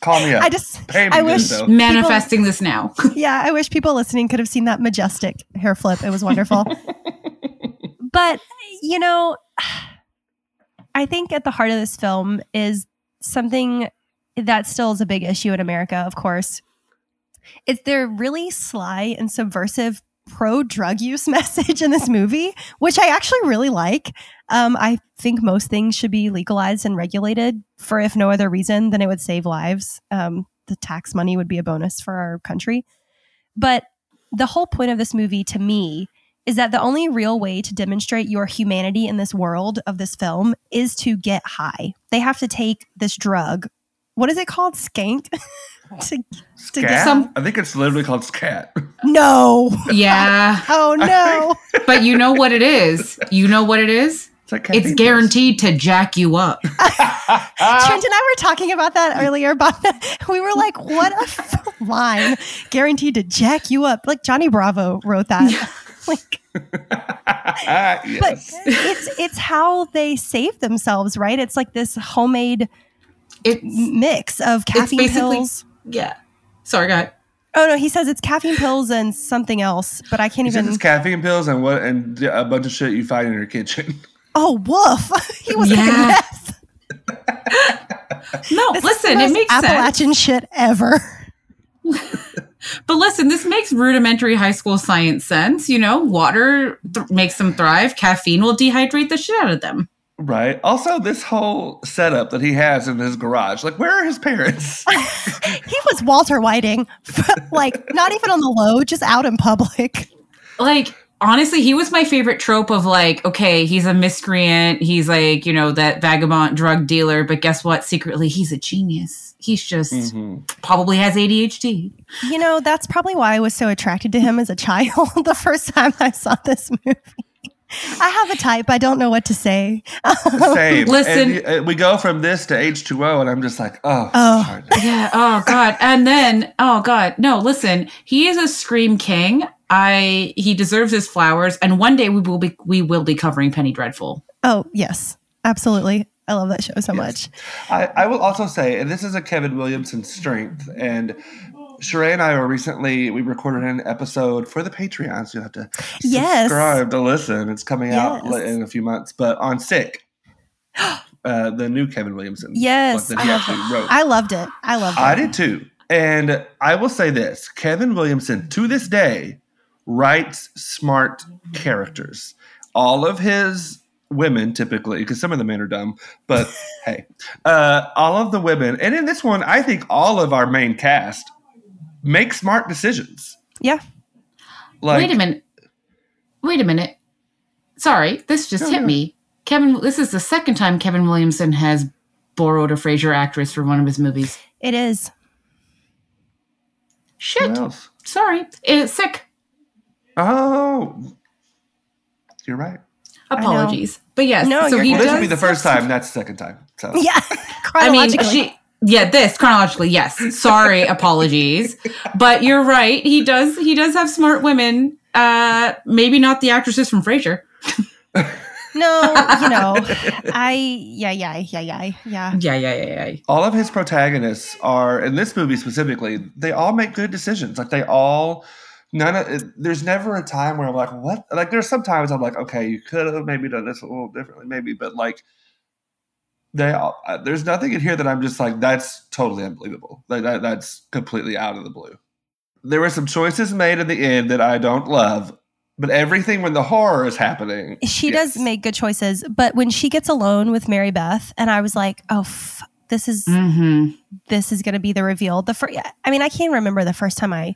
Call me up. I just, Pay me I good, wish, though. manifesting this now yeah, I wish people listening could have seen that majestic hair flip. It was wonderful. but you know, I think at the heart of this film is something that still is a big issue in America. Of course, it's their really sly and subversive pro drug use message in this movie, which I actually really like. Um, I think most things should be legalized and regulated for if no other reason than it would save lives. Um, the tax money would be a bonus for our country. But the whole point of this movie to me is that the only real way to demonstrate your humanity in this world of this film is to get high. They have to take this drug. What is it called? Skank? to, to get some- I think it's literally called scat. No. yeah Oh no. but you know what it is you know what it is It's like it's guaranteed to jack you up Trent and I were talking about that earlier. About we were like, "What a f- line! Guaranteed to jack you up." Like Johnny Bravo wrote that. like, but it's it's how they save themselves, right? It's like this homemade it's mix of caffeine basically- pills. yeah sorry go ahead Oh no, he says it's caffeine pills and something else, but I can't He says even. it's caffeine pills and what and a bunch of shit you find in your kitchen. Oh woof! he was Yeah. like meth. no This is listen the it most makes sense Appalachian shit ever. But listen, this makes rudimentary high school science sense. You know, water th- makes them thrive. Caffeine will dehydrate the shit out of them. Right. Also, this whole setup that he has in his garage, like, where are his parents? he was Walter Whiting, like, not even on the low, just out in public. Like, honestly, he was my favorite trope of like, okay, he's a miscreant. He's like, you know, that vagabond drug dealer. But guess what? Secretly, he's a genius. He's just mm-hmm. probably has ADHD. You know, that's probably why I was so attracted to him as a child the first time I saw this movie. I have a type. I don't know what to say. Same. Listen, and uh, we go from this to H two O, and I'm just like, oh, oh, yeah, oh god. And then, oh god, no. Listen, he is a scream king. I he deserves his flowers, and one day we will be we will be covering Penny Dreadful. Oh yes, absolutely. I love that show so yes. much. I, I will also say, and this is a Kevin Williamson strength, and Sheree and I were recently we recorded an episode for the Patreon, so you have to yes. subscribe to listen. It's coming out in a few months, but on Sick. Uh, the new Kevin Williamson. Yes, I, I loved it. I loved it. I did too. And I will say this Kevin Williamson, to this day, writes smart characters. All of his women, typically, because some of the men are dumb, but hey, uh, all of the women, and in this one, I think all of our main cast make smart decisions. Yeah. Like, Wait a minute. Wait a minute. Sorry, this just no, hit no. me. Kevin, this is the second time Kevin Williamson has borrowed a Frasier actress for one of his movies. It is. Shit. Sorry. It's sick. Oh, you're right. Apologies, but yes. No, so he well, this would be the first time. That's the second time. So yeah, I mean, she. Yeah, this chronologically, yes. Sorry, apologies, but you're right. He does. He does have smart women. Uh, maybe not the actresses from Frasier. no, you know, I yeah yeah yeah yeah yeah yeah yeah yeah yeah. All of his protagonists are in this movie specifically. They all make good decisions. Like they all none of it, there's never a time where I'm like, what? Like there's sometimes I'm like, okay, you could have maybe done this a little differently, maybe, but like they all, uh, there's nothing in here that I'm just like, that's totally unbelievable. Like that, that's completely out of the blue. There were some choices made in the end that I don't love, but everything when the horror is happening, she yes. does make good choices. But when she gets alone with Mary Beth, and I was like, oh. F- this is mm-hmm. this is going to be the reveal. The first, I mean, I can't remember the first time I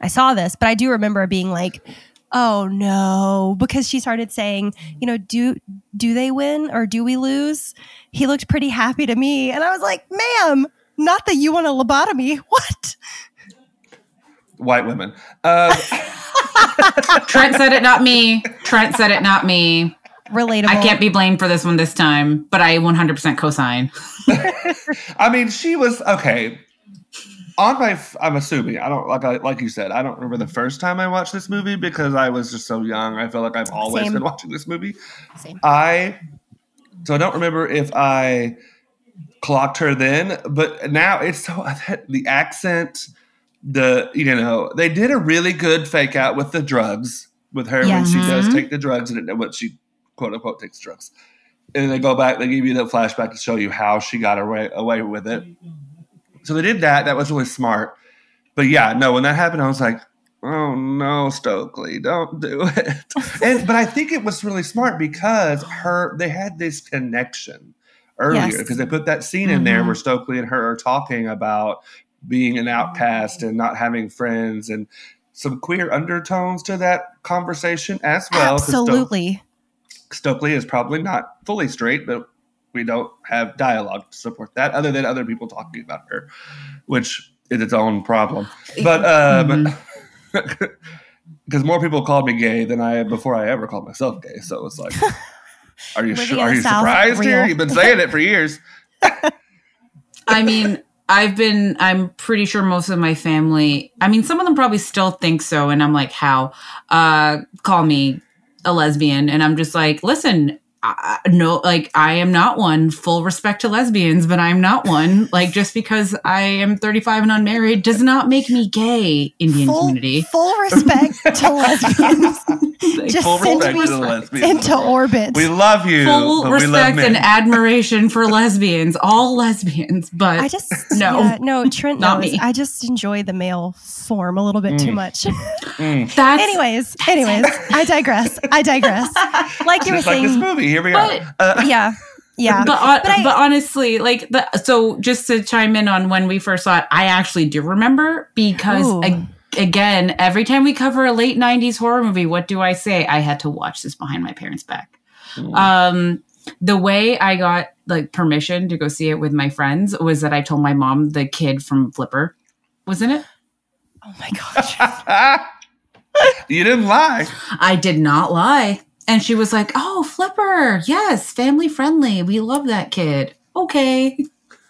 I saw this, but I do remember being like, "Oh no," because she started saying, "You know, do do they win or do we lose?" He looked pretty happy to me, and I was like, "Ma'am, not that you want a lobotomy. What?" White women. Uh, Trent said it, not me. Trent said it, not me. Relatable. I can't be blamed for this one this time, but I 100% cosign. I mean, she was okay on my i'm assuming i don't like I, like you said i don't remember the first time i watched this movie because i was just so young. I feel like i've always Same. been watching this movie. Same. i so i don't remember if i clocked her then but now it's so the accent the you know they did a really good fake out with the drugs with her when she does mm-hmm. take the drugs and it what she quote unquote takes drugs. And then they go back they give you the flashback to show you how she got away away with it so they did that. That was really smart. But yeah, no, when that happened, I was like, oh no, Stokely, don't do it. and but I think it was really smart because her they had this connection earlier because yes. they put that scene in mm-hmm. there where Stokely and her are talking about being an outcast and not having friends and some queer undertones to that conversation as well. Absolutely. Stokely is probably not fully straight, but we don't have dialogue to support that other than other people talking about her, which is its own problem. But um, because mm-hmm. more people called me gay than I before I ever called myself gay, so it's like, are you are you surprised real. here? You've been saying it for years. I mean, I've been, I'm pretty sure most of my family, I mean, some of them probably still think so. And I'm like, how? Uh, call me a lesbian. And I'm just like, listen, I, no, like I am not one. Full respect to lesbians, but I'm not one. Like just because I am 35 and unmarried does not make me gay. Indian full, community. Full respect to lesbians. Just Full send respect me to the lesbians. into orbit. We love you. full but we love respect and admiration for lesbians, all lesbians. But I just No. yeah, no Trent Not knows. me. I just enjoy the male form a little bit too Mm. much. Mm. that's anyways, anyways, I digress. I digress. Like you were Just like this saying, movie. Here we But- go. Uh, yeah, yeah. but, hon- But I- but honestly, like the so just to chime in on when we first saw it, I actually do remember because Ooh. ag- again, every time we cover a late '90s horror movie, what do I say? I had to watch this behind my parents' back. Um, the way I got like permission to go see it with my friends was that I told my mom the kid from Flipper was in it. oh my gosh. you didn't lie. I did not lie. And she was like, Oh, Flipper. Yes, family friendly. We love that kid. Okay.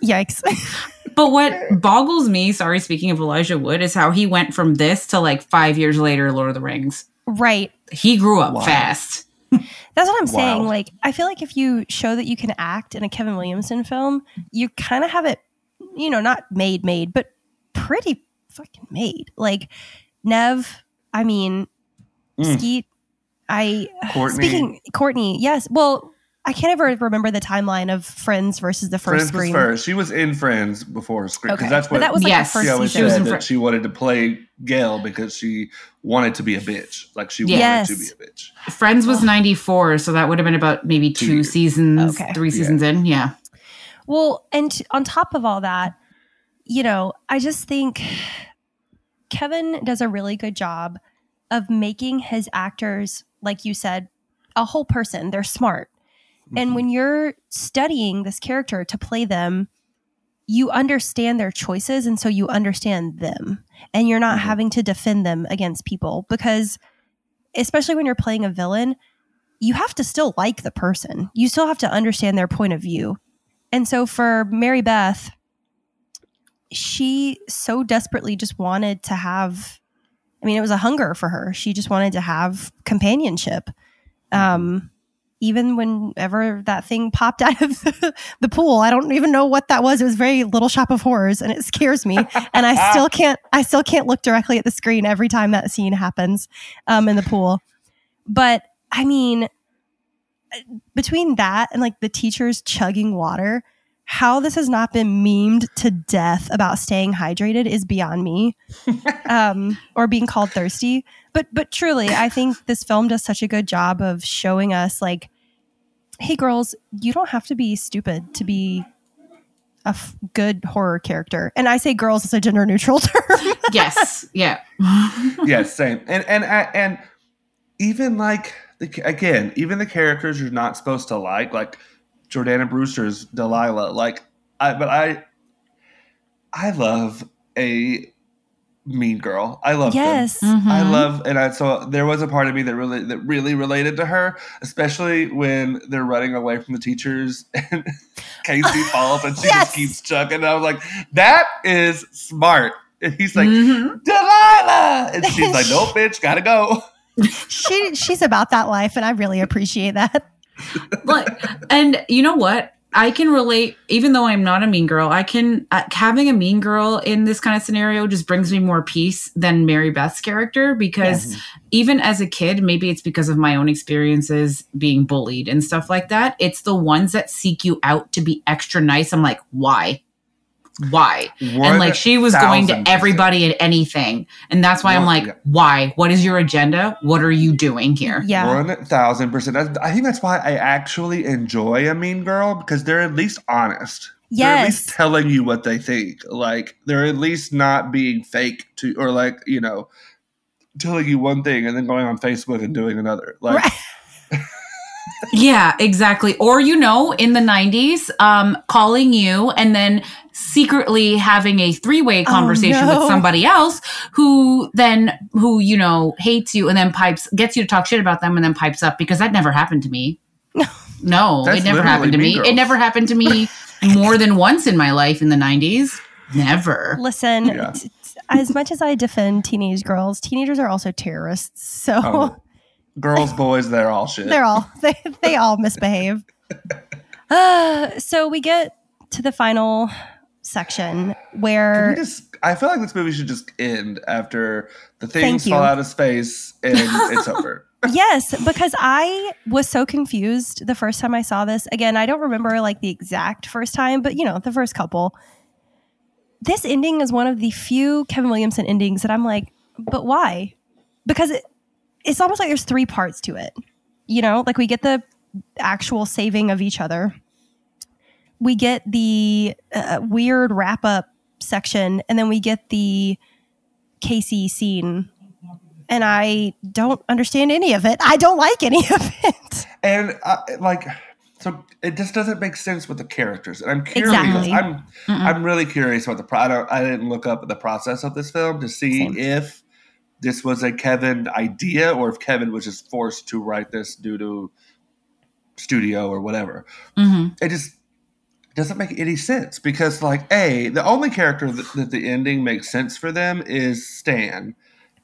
Yikes. But what boggles me, sorry, speaking of Elijah Wood, is how he went from this to like five years later, Lord of the Rings. right. He grew up Wow. fast. That's what I'm saying. Like, I feel like if you show that you can act in a Kevin Williamson film, you kind of have it, you know, not made, made, but pretty fucking made. Like, Nev, I mean, Mm. Skeet, I, Courtney. speaking, Courtney, yes. Well, I can't ever remember the timeline of Friends versus the first Friends was first. She was in Friends before Scream because Okay. that's but what that was like Yes. she always She said in that Fri- she wanted to play Gale because she wanted to be a bitch. Like she Yes. wanted to be a bitch. Friends was Oh. 94, so that would have been about maybe Two two seasons, Okay. three Yeah. seasons in. Yeah. Well, and t- on top of all that, you know, I just think Kevin does a really good job of making his actors, like you said, a whole person. They're smart. And when you're studying this character to play them, you understand their choices. And so you understand them. And you're not Mhm. having to defend them against people because, especially when you're playing a villain, you have to still like the person. You still have to understand their point of view. And so for Mary Beth, she so desperately just wanted to have I mean, it was a hunger for her. She just wanted to have companionship. Um, even whenever that thing popped out of the, the pool, I don't even know what that was. It was very Little Shop of Horrors, and it scares me. and I still can't. I still can't look directly at the screen every time that scene happens um, in the pool. But I mean, between that and like the teachers chugging water, how this has not been memed to death about staying hydrated is beyond me um, or being called thirsty but but truly i think this film does such a good job of showing us like hey girls you don't have to be stupid to be a f- good horror character and i say girls as a gender neutral term yes. Yeah. yes, same. And and and even like the, again, even the characters you're not supposed to like, like Jordana Brewster's Delilah. Like, I but I, I love a mean girl. I love them. yes I Mhm. love, and I so there was a part of me that really that really related to her, especially when they're running away from the teachers and Casey falls and she Yes. just keeps chucking. And I was like, that is smart. And he's like, Mhm. Delilah, and she's like, no bitch, gotta go. she she's about that life and i really appreciate that Look, and you know what? I can relate, even though I'm not a mean girl. I can uh, having a mean girl in this kind of scenario just brings me more peace than Mary Beth's character because even as a kid, maybe it's because of my own experiences being bullied and stuff like that. It's the ones that seek you out to be extra nice. I'm like, why? Why? and like she was going to 1000%. everybody and anything. And that's why I'm like, yeah. why? What is your agenda? What are you doing here? yeah One thousand percent. I think that's why I actually enjoy a mean girl because they're at least honest. Yes. They're at least telling you what they think. Like they're at least not being fake to, or like you know, telling you one thing and then going on Facebook and doing another. Like Right. Yeah, exactly. Or you know, in the 90s, um calling you and then secretly having a three-way Oh, conversation no. with somebody else who then who you know hates you and then pipes gets you to talk shit about them and then pipes up because that never happened to me. No, That's it never happened to me. Girls. It never happened to me more than once in my life in the 90s. Never. listen Yeah. t- t- as much as i defend teenage girls teenagers are also terrorists so Oh. girls, boys, they're all shit. They're all they they all misbehave. Uh, so we get to the final section where just, I feel like this movie should just end after the things fall out of space and it's over. yes, because I was so confused the first time I saw this. Again, I don't remember like the exact first time, but you know, the first couple. This ending is one of the few Kevin Williamson endings that I'm like, but why? Because it, it's almost like there's three parts to it. You know, like we get the actual saving of each other. We get the uh, weird wrap up section, and then we get the Casey scene. And I don't understand any of it. I don't like any of it. And uh, like, so it just doesn't make sense with the characters. And I'm curious. Exactly. I'm Mm-mm. I'm really curious about the. Pro- I, don't, I didn't look up the process of this film to see Same. if this was a Kevin idea or if Kevin was just forced to write this due to studio or whatever. Mm-hmm. It just doesn't make any sense because, like, a the only character that, that the ending makes sense for them is Stan.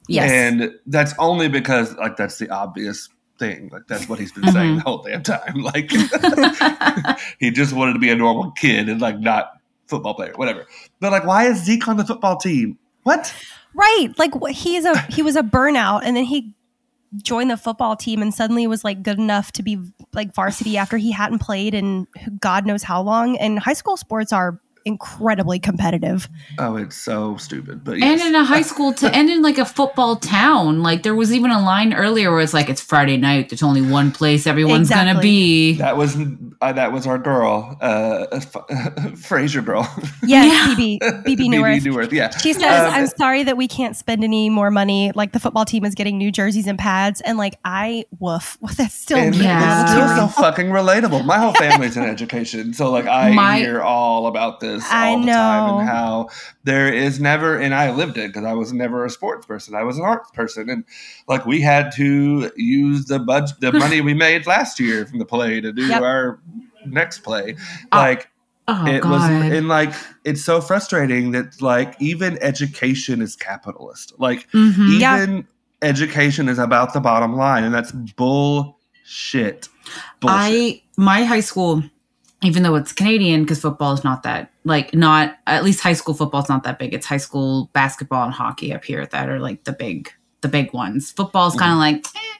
Yes, and that's only because like that's the obvious thing. Like that's what he's been mm-hmm. saying the whole damn time. Like he just wanted to be a normal kid and like not football player, whatever. But like, why is Zeke on the football team? What? Right. Like he's a he was a burnout and then he joined the football team and suddenly was like good enough to be like varsity after he hadn't played in God knows how long. And high school sports are incredibly competitive. Oh, it's so stupid. But yes. and in a high school to end in like a football town. Like there was even a line earlier where it's like it's Friday night. There's only one place everyone's exactly. gonna be. That was uh, that was our girl, uh, Frasier girl. Yes, yeah. Bebe Bebe Neuwirth. Bebe Neuwirth. Yeah. She says, um, "I'm sorry that we can't spend any more money. Like the football team is getting new jerseys and pads, and like I woof. Well, that's still and yeah. Still so fucking relatable. My whole family's in education, so like I My, hear all about this." This I all the know. time and how there is never and I lived it because I was never a sports person. I was an arts person and like we had to use the budget the money we made last year from the play to do yep. our next play. Uh, like Oh, it God. was and like it's so frustrating that like even education is capitalist. Like mm-hmm. even yep. education is about the bottom line, and that's bullshit. bullshit. I my high school even though it's Canadian, because football is not that like not at least high school football is not that big. It's high school basketball and hockey up here that are like the big the big ones. Football is kind of mm-hmm. like, eh.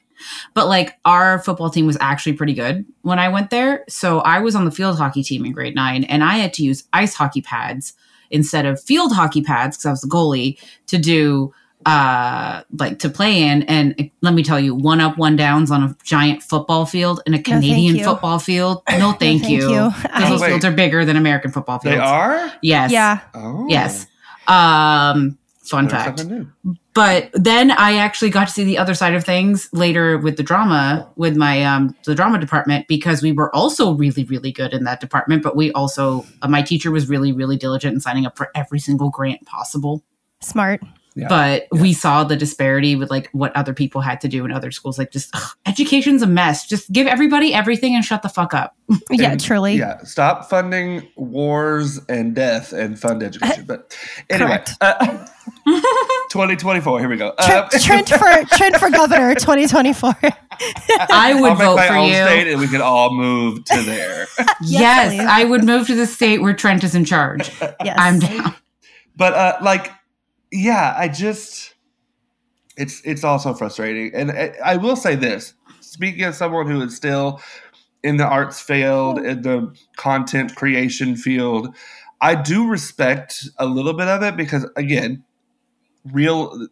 but like our football team was actually pretty good when I went there. So I was on the field hockey team in grade nine, and I had to use ice hockey pads instead of field hockey pads because I was the goalie to do uh like to play in and let me tell you one up one downs on a giant football field in a canadian no, football field. No thank, no, thank you. because those fields are bigger than american football fields. they are? Yes. Yeah. Oh. yes. Um fun There's fact. but then i actually got to see the other side of things later with the drama with my um the drama department because we were also really really good in that department but we also uh, my teacher was really really diligent in signing up for every single grant possible. Smart yeah. But yeah. we saw the disparity with like what other people had to do in other schools. Like, just ugh, education's a mess. Just give everybody everything and shut the fuck up. yeah, and, truly. Yeah, stop funding wars and death and fund education. But anyway, uh, 2024. Here we go. Uh, Trent, for Trent for governor 2024. I would vote for you. State and we could all move to there. yes, yes I would move to the state where Trent is in charge. yes, I'm down. But uh, like yeah, I just it's it's also frustrating, and I, I will say this: speaking as someone who is still in the arts field, in the content creation field, I do respect a little bit of it because, again, real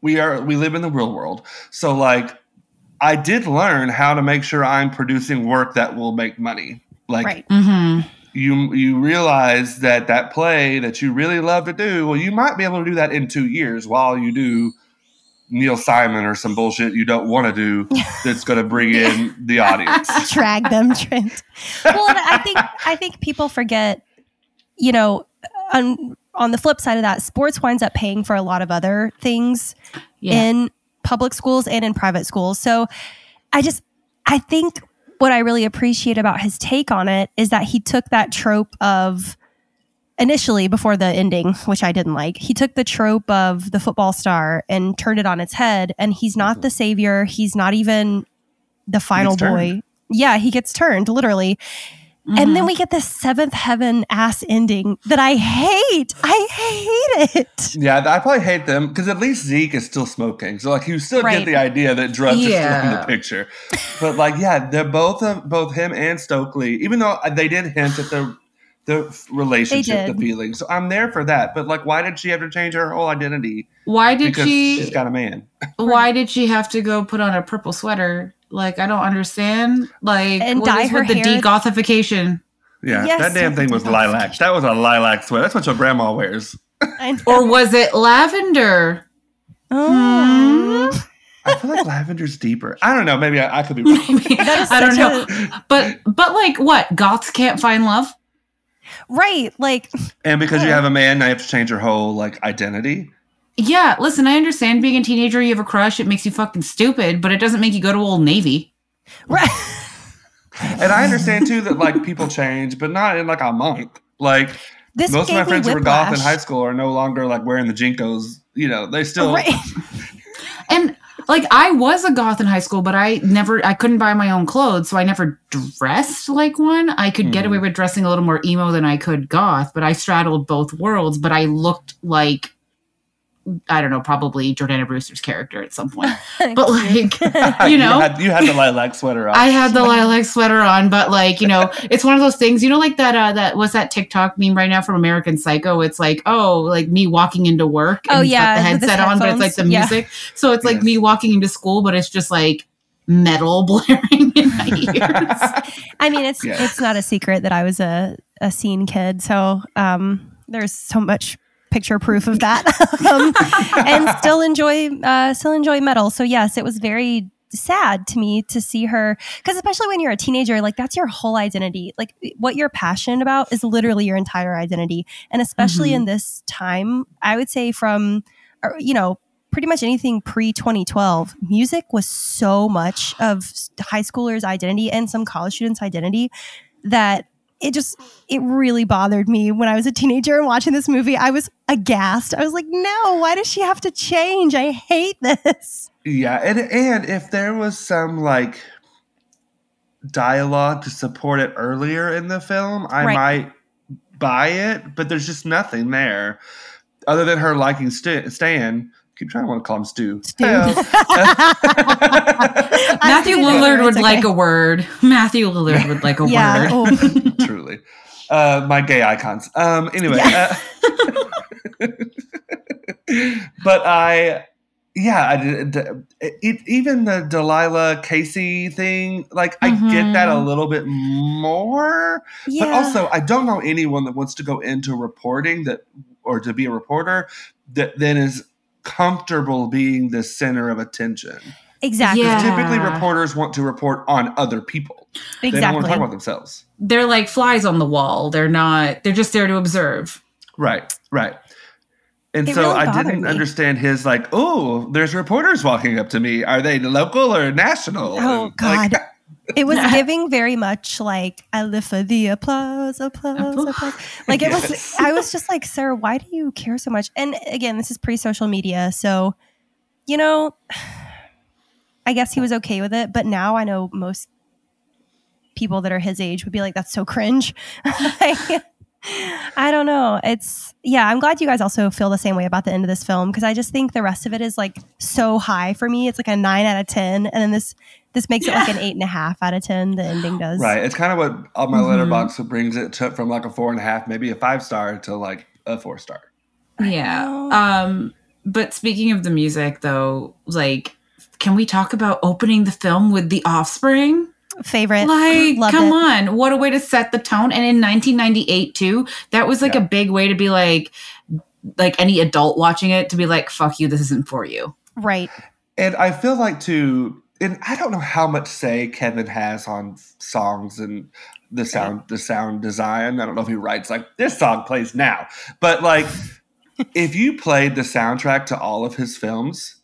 we are we live in the real world, so like I did learn how to make sure I'm producing work that will make money. Like, right. mm-hmm you you realize that that play that you really love to do, well, you might be able to do that in two years while you do Neil Simon or some bullshit you don't want to do that's going to bring in the audience. Drag them, Trent. Well, I think I think people forget, you know, on on the flip side of that, sports winds up paying for a lot of other things yeah. in public schools and in private schools. So I just I think what I really appreciate about his take on it is that he took that trope of initially before the ending, which I didn't like, he took the trope of the football star and turned it on its head. And he's not the savior. He's not even the final boy. turned. Yeah, he gets turned literally. And Mm-hmm. then we get this seventh heaven ass ending that I hate. I hate it. Yeah, I probably hate them because at least Zeke is still smoking, so like you still Right. get the idea that drugs are still in the picture. But like, yeah, they're both of both him and Stokely, even though they did hint at the the relationship, the feelings. So I'm there for that. But like, why did she have to change her whole identity? Why did Because she? she's got a man. why did she have to go put on a purple sweater? Like I don't understand. Like And what dye is her with the hair- Yeah, Yes, that damn thing was lilac. That was a lilac sweater. That's what your grandma wears. Or was it lavender? Oh. Hmm? I feel like lavender's deeper. I don't know. Maybe I, I could be wrong. I don't such know. But but like what? Goths can't find love? Right. Like, and because you have a man, now you have to change your whole like identity. Yeah, listen, I understand being a teenager, you have a crush, it makes you fucking stupid, but it doesn't make you go to Old Navy. right. And I understand too that like people change, but not in like a month. Like This most of my gave me friends who were goth in high school are no longer like wearing the JNCOs. You know, they still Right. And like I was a goth in high school, but I never I couldn't buy my own clothes, so I never dressed like one. I could get Mhm. away with dressing a little more emo than I could goth, but I straddled both worlds, but I looked like I don't know, probably Jordana Brewster's character at some point. But like you know, had, you had the lilac sweater on. I had the lilac sweater on, but like you know, it's one of those things. You know, like that. Uh, that was that TikTok meme right now from American Psycho. It's like, oh, like me walking into work. Oh, he's got yeah, the with his headset on, but it's like the headphones. Yeah. music. So it's like Yes. me walking into school, but it's just like metal blaring in my ears. I mean, it's Yeah. it's not a secret that I was a, a scene kid, so um, there's so much picture proof of that, um, and still enjoy uh, still enjoy metal. So yes, it was very sad to me to see her because especially when you're a teenager like that's your whole identity like what you're passionate about is literally your entire identity and especially Mhm. in this time i would say from you know pretty much anything pre 2012 music was so much of high schoolers identity and some college students identity that it just it really bothered me when i was a teenager and watching this movie i was aghast i was like no why does she have to change i hate this Yeah, and and if there was some like dialogue to support it earlier in the film, I Right. might buy it. But there's just nothing there, other than her liking St- Stan. Keep trying to want to call him Stu. Stu. Matthew Lillard difference, would like a word. Matthew Lillard would like a yeah word. oh. Truly, uh, my gay icons. Um, anyway, uh, but I, yeah, I did. It, even the Delilah Casey thing, like I get that a Mhm. little bit more. yeah But also, I don't know anyone that wants to go into reporting that or to be a reporter that then is comfortable being the center of attention. exactly Yeah. Typically, reporters want to report on other people. They don't want to talk about themselves. They're like flies on the wall. They're not. They're just there to observe. Right, right. And It so really I didn't me. understand his like, oh, there's reporters walking up to me. Are they local or national? Oh, And, like, God. It was giving very much like I live for the applause, applause, applause. Like it was. I was just like, Sarah, why do you care so much? And again, this is pre-social media, so you know, I guess he was okay with it. But now I know most people that are his age would be like, "That's so cringe." I, I don't know. It's yeah. I'm glad you guys also feel the same way about the end of this film because I just think the rest of it is like so high for me. It's like a nine out of ten, and then this this makes it like an eight and a half out of ten. The ending does. Right. It's kind of what on my Mhm. Letterboxd brings it to from like a four and a half, maybe a five star to like a four star. Yeah. Um, but speaking of the music, though, like, can we talk about opening the film with The Offspring? Favorite. Like, Loved come it. on, what a way to set the tone! And in 1998, too, that was like Yeah. a big way to be like, like any adult watching it to be like, "Fuck you, this isn't for you." Right. And I feel like too, and I don't know how much say Kevin has on songs and the sound, the sound design. I don't know if he writes like this song plays now, but like if you played the soundtrack to all of his films,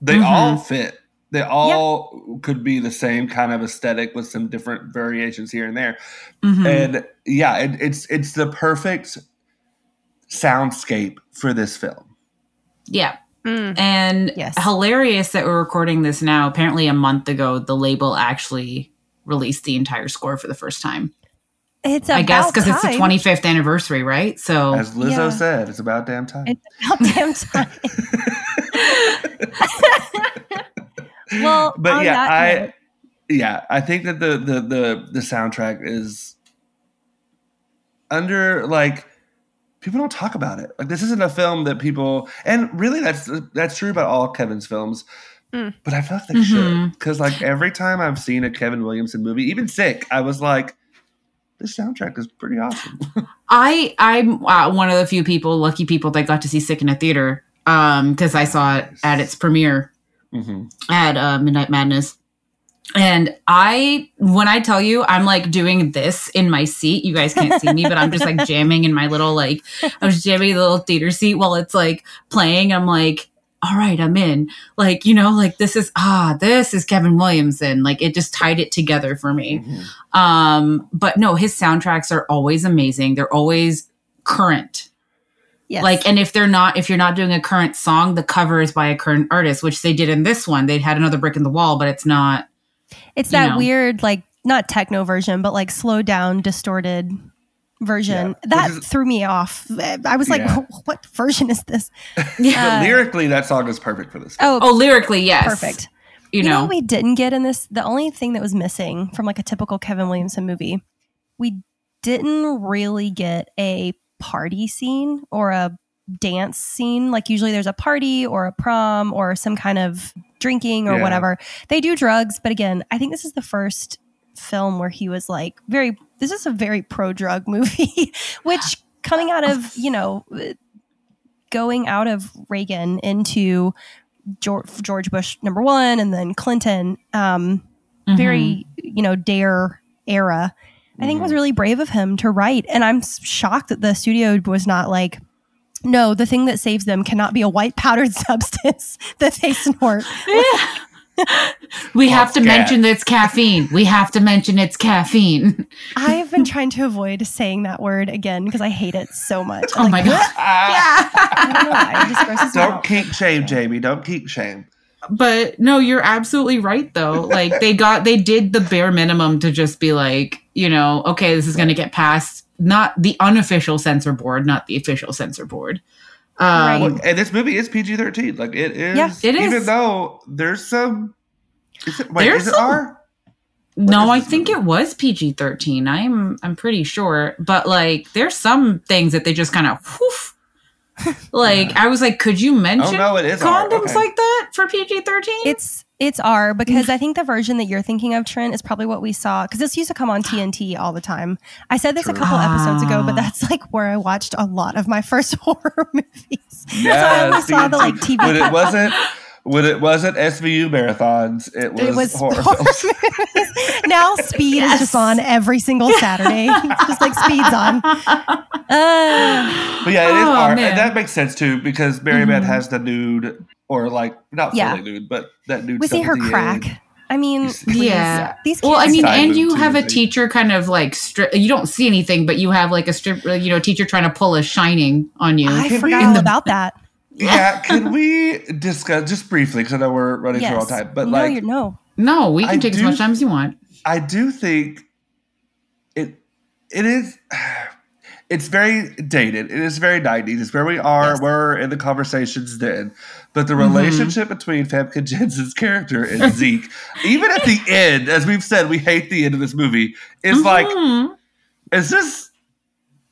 they Mhm. all fit. They all could be the same kind of aesthetic with some different variations here and there. Mhm. and yeah it, it's it's the perfect soundscape for this film. Yeah. Mm. And Yes. hilarious that we're recording this now. Apparently, a month ago, the label actually released the entire score for the first time. It's I guess because because it's the 25th anniversary, right? So As Lizzo Yeah. said, it's about damn time. It's about damn time. well, but yeah, I note- yeah, I think that the the the the soundtrack is under like people don't talk about it. Like this isn't a film that people and really that's that's true about all Kevin's films. Mm. But I feel like they should Mhm. because like every time I've seen a Kevin Williamson movie, even Sick, I was like, this soundtrack is pretty awesome. I I'm uh, one of the few people, lucky people, that got to see Sick in a theater um because I saw it at its premiere hmm at uh, Midnight Madness. And I, when I tell you, I'm like doing this in my seat. You guys can't see me, but I'm just like jamming in my little, like, I was jamming the little theater seat while it's like playing. I'm like, all right, I'm in. Like, you know, like this is, ah, this is Kevin Williamson. Like it just tied it together for me. Mm-hmm. Um, but no, his soundtracks are always amazing. They're always current. yes. Like, and if they're not, if you're not doing a current song, the cover is by a current artist, which they did in this one. They had another brick in the wall, but it's not. It's that know. weird, like not techno version, but like slowed down, distorted version. Yeah. That threw me off. I was like, Yeah. what version is this? But Uh, lyrically, that song is perfect for this. Oh, Oh, lyrically, yes, perfect. You, You know, know, what we didn't get in this? The only thing that was missing from like a typical Kevin Williamson movie, we didn't really get a party scene or a dance scene. Like usually there's a party or a prom or some kind of drinking or Yeah. whatever. They do drugs, but again, I think this is the first film where he was like very this is a very pro drug movie, which coming out of, you know, going out of Reagan into George, George Bush number one and then Clinton, um, Mhm. very, you know, dare era. I think it was really brave of him to write. And I'm shocked that the studio was not like, no, the thing that saves them cannot be a white powdered substance that they snort. we have to mention that it's caffeine. We have to mention it's caffeine. I've been trying to avoid saying that word again because I hate it so much. I'm Oh my like, god! Ah, I don't know why. Just don't out. kink shame, Jamie. Don't kink shame. But no, you're absolutely right though. Like they got, they did the bare minimum to just be like, you know, okay, this is going to get past not the unofficial censor board, not the official censor board. Um, Right. And this movie is PG thirteen. Like it is. Yeah, it Even though there's some. Is it, wait, There's is it some- R? No, I think movie? it was PG thirteen. I'm I'm pretty sure, but like there's some things that they just kind of. Like I was like, could you mention Oh no, it is condoms Okay. like that for PG thirteen? It's it's R because I think the version that you're thinking of, Trent, is probably what we saw because this used to come on TNT all the time. I said this a True. couple episodes ago, but Ah. that's like where I watched a lot of my first horror movies. Yes, only saw the, like, TV When it wasn't when it wasn't SVU marathons, it was, It was horror horror films. now Speed Yes. is just on every single Saturday. It's just like Speed's on. Uh, But yeah, it is Oh, R, man. and that makes sense too because Mary Beth Mhm. has the nude or like not Yeah. fully nude, but that nude. we see her crack. end. I mean, You. Yeah. These Well, I mean, and you have a so- teacher kind of like strip. You don't see anything, but you have like a strip. Uh, you know, teacher trying to pull a shining on you. I Can forgot all the- about that. Yeah, can we discuss just briefly because I know we're running through all time, but no, like no. no, we can I take as much time as you want. I do think it it is it's very dated. It is very 90s. It's where we are, Yes. we're in the conversations then. But the Mhm. relationship between Famke Janssen's character and Zeke, even at the end, as we've said, we hate the end of this movie. It's like, Mhm. is this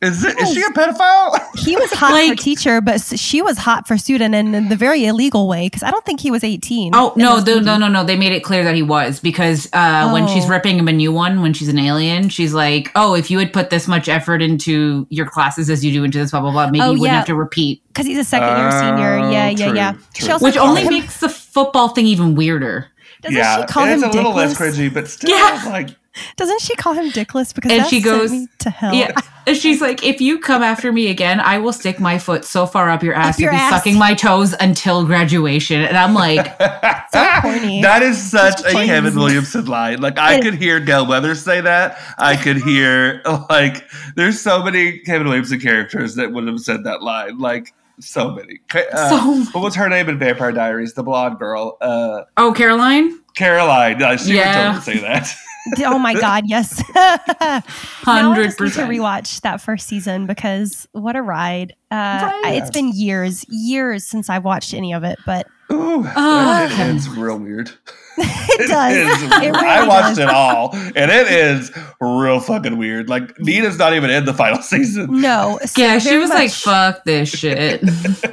is it is she a pedophile? He was hot for teacher, but she was hot for student and in the very illegal way because I don't think he was 18. Oh no, the, no, no, no! They made it clear that he was because uh, when she's Oh. ripping him a new one, when she's an alien, she's like, "Oh, if you had put this much effort into your classes as you do into this, blah blah blah, maybe Oh, you wouldn't yeah. have to repeat." Because he's a second year senior. Oh, Yeah, yeah, true, yeah. true. She also Which only him, makes the football thing even weirder. doesn't she call and him it's a little less dickless? cringy, but still Yeah. like Doesn't she call him dickless because And that she sent goes- me to hell? Yeah. And she's like, if you come after me again, I will stick my foot so far up your ass your you'll be ass. sucking my toes until graduation. And I'm like, So corny. That is such a Please. Kevin Williamson line. Like I It- could hear Gale Weathers say that. I could hear like there's so many Kevin Williamson characters that would have said that line. Like so many. Ca- Uh, So- what was her name in Vampire Diaries? The blonde girl, uh, oh, Caroline? Caroline. Uh, she Yeah. would totally say that. oh my god, yes. now I Hundred just need to percent. rewatch that first season because what a ride! Uh, Right. It's been years, years since I've watched any of it, but Ooh, Oh, it ends real weird. it does. is- It really I watched does. it all, and it is real fucking weird. Like Nina's not even in the final season. No, so Yeah, she very was like, fuck this shit.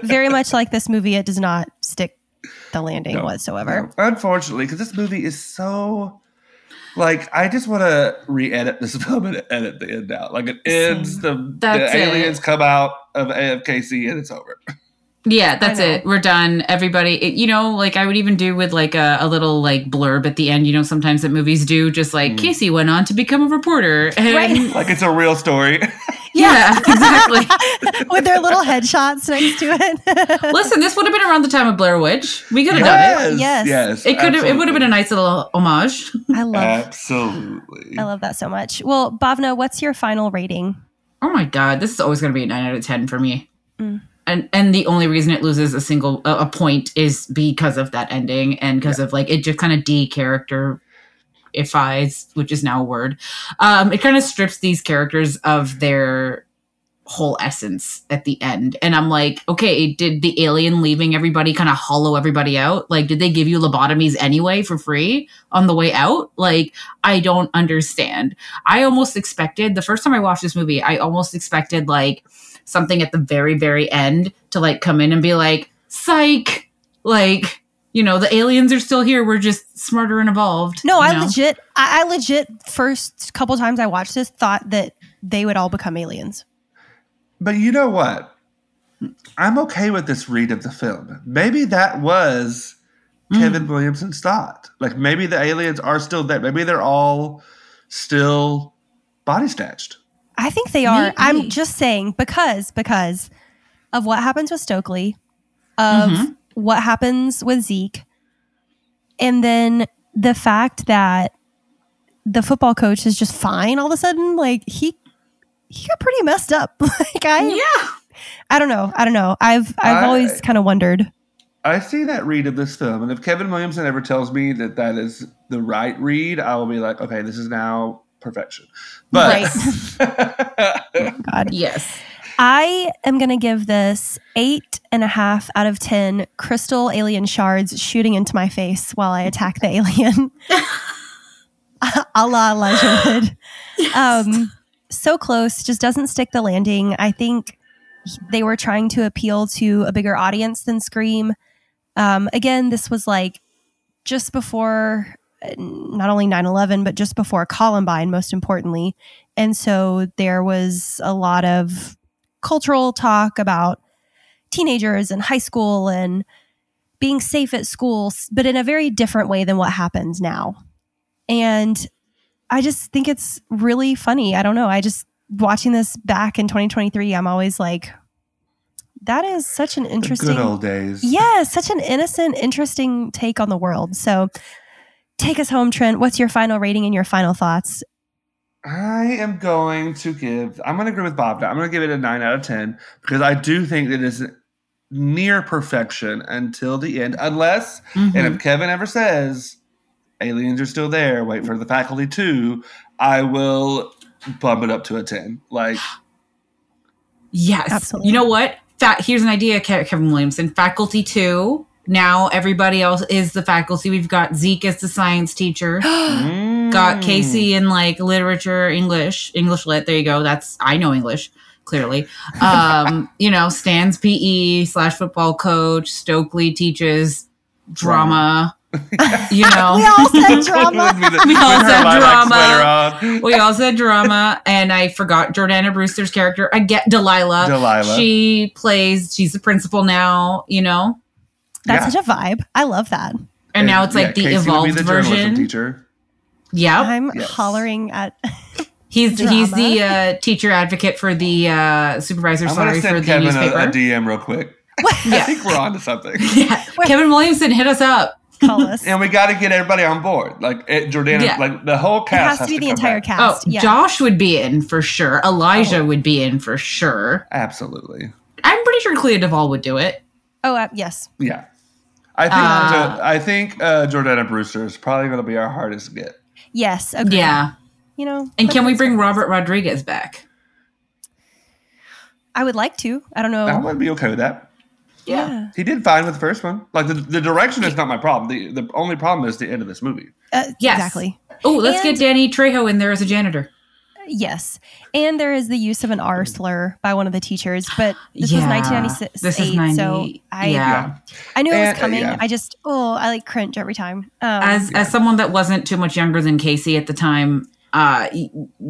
very much like this movie. It does not stick the landing No. whatsoever. No, unfortunately, because this movie is so like I just want to re-edit this film and edit the end out. Like it ends, the, the That's it. aliens come out of AFKC and it's over. Yeah, that's it. We're done. Everybody, it, you know, like I would even do with like a, a little like blurb at the end. You know, sometimes that movies do, just like Mm. Casey went on to become a reporter. And Right. Like it's a real story. Yeah, exactly. With their little headshots next to it. Listen, this would have been around the time of Blair Witch. We could have done it. Yes. yes. it. It could have. It would have been a nice little homage. I love Absolutely. I love that so much. Well, Bhavna, what's your final rating? Oh my god, this is always going to be a nine out of ten for me. Mm. And and the only reason it loses a single a, a point is because of that ending and because of like it just kind of de-characterifies, which is now a word. Um, it kind of strips these characters of their whole essence at the end. And I'm like, okay, did the alien leaving everybody kind of hollow everybody out? Like, did they give you lobotomies anyway for free on the way out? Like, I don't understand. I almost expected the first time I watched this movie, I almost expected like something at the very, very end to like come in and be like, psych, like, you know, the aliens are still here. We're just smarter and evolved. No, I know? legit I, I legit first couple times I watched this thought that they would all become aliens. But you know what? I'm okay with this read of the film. Maybe that was Mm. Kevin Williamson's thought. Like maybe the aliens are still there. Maybe they're all still body snatched. I think they are. Maybe. I'm just saying because because of what happens with Stokely, of Mhm. What happens with Zeke, and then the fact that the football coach is just fine all of a sudden. Like he he got pretty messed up. like I Yeah. I don't know. I don't know. I've I've I- always kind of wondered. I see that read of this film, and if Kevin Williamson ever tells me that that is the right read, I will be like, okay, this is now perfection. But oh God. Yes. I am going to give this eight and a half out of 10 crystal alien shards shooting into my face while I attack the alien. a la Elijah Wood. Um, so close, just doesn't stick the landing. I think they were trying to appeal to a bigger audience than Scream. Um, again, this was like just before uh, not only 9 11, but just before Columbine, most importantly. And so there was a lot of cultural talk about teenagers and high school and being safe at school, but in a very different way than what happens now. And I just think it's really funny. I don't know. I just watching this back in 2023, I'm always like, that is such an interesting good old days. yeah, such an innocent, interesting take on the world. So take us home, Trent. What's your final rating and your final thoughts? I am going to give. I'm going to agree with Bob. now. I'm going to give it a nine out of ten because I do think it is near perfection until the end, unless Mhm. and if Kevin ever says aliens are still there, wait for the faculty too, I will bump it up to a ten. Like Yes. Absolutely. You know what? Fa- here's an idea, Kevin Williamson. Faculty two. Now everybody else is the faculty. We've got Zeke as the science teacher. mm, got Casey in like literature, English, English lit. There you go. That's I know English clearly. Um, you know, Stan's PE slash football coach. Stokely teaches drama. you know, we all said drama. We all said drama. we all said drama, and I forgot Jordana Brewster's character. I get Delilah. Delilah. She plays. She's the principal now. You know, That's Yeah. such a vibe. I love that. and, now it's like yeah, the Casey would be evolved the version. Teacher. Yep. I'm Yes. hollering at. He's he's the uh, teacher advocate for the uh, supervisor. I'm Sorry for send the Kevin a, newspaper. a DM real quick. I think we're on to something. yeah. Kevin Williamson, hit us up. Call us. And we got to get everybody on board. Like it, Jordana, Yeah. like the whole it cast has to be the come entire back. cast. Oh, yeah. Josh would be in for sure. Elijah Oh. would be in for sure. Absolutely. I'm pretty sure Clea Duvall would do it. Oh, uh, yes. Yeah. I think Uh, Jo- I think uh, Jordana Brewster is probably going to be our hardest get. Yes. Agreed. Yeah. You know. And can we it's- bring Robert Rodriguez back? I would like to. I don't know. I would be okay with that. yeah. He did fine with the first one. Like the, the direction is not my problem. The the only problem is the end of this movie. Uh, Yes. Exactly. Oh, let's And- get Danny Trejo in there as a janitor. Yes. And there is the use of an R slur by one of the teachers, but this Yeah. was 1996. This is 90. So I, yeah. I knew it And, was uh, coming. yeah. I just, oh, I like cringe every time. Um, As as someone that wasn't too much younger than Casey at the time, uh,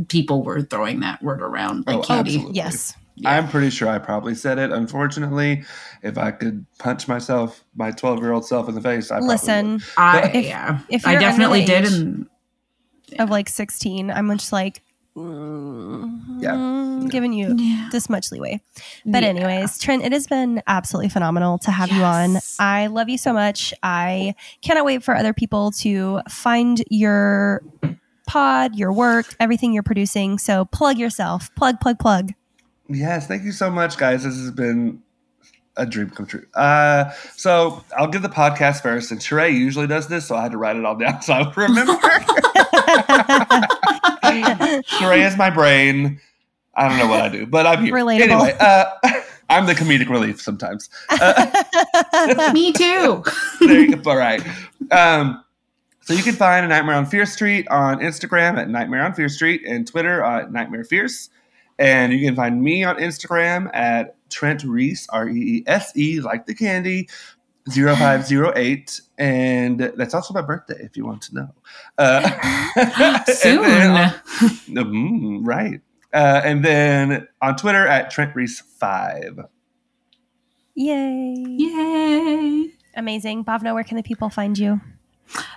people were throwing that word around like Oh, candy. absolutely. yes. I'm pretty sure I probably said it. Unfortunately, if I could punch myself, my 12 year old self in the face, I probably Listen, would. I If- yeah, if I definitely did, age- and of like 16, I'm just like, mm, Yeah. giving you Yeah. this much leeway. But, Yeah. anyways, Trent, it has been absolutely phenomenal to have you on. I love you so much. I cannot wait for other people to find your pod, your work, everything you're producing. So, plug yourself. Plug, plug, plug. Yes, thank you so much, guys. This has been a dream come true. Uh, so I'll give the podcast first, and Sheree usually does this, so I had to write it all down so I would remember. Sheree is my brain. I don't know what I do, but I'm here. Relatable. Anyway, uh, I'm the comedic relief sometimes. Uh, me too. there you go. All right. Um, so you can find a Nightmare on Fear Street on Instagram at Nightmare on Fear Street and Twitter at Nightmare Fierce. And you can find me on Instagram at Trent Reese, R E E S E, like the candy, 0508. And that's also my birthday, if you want to know. Uh, Soon. then- Mm, right. Uh, and then on Twitter at Trent Reese 5. Yay. Yay. Amazing. Bhavna, where can the people find you?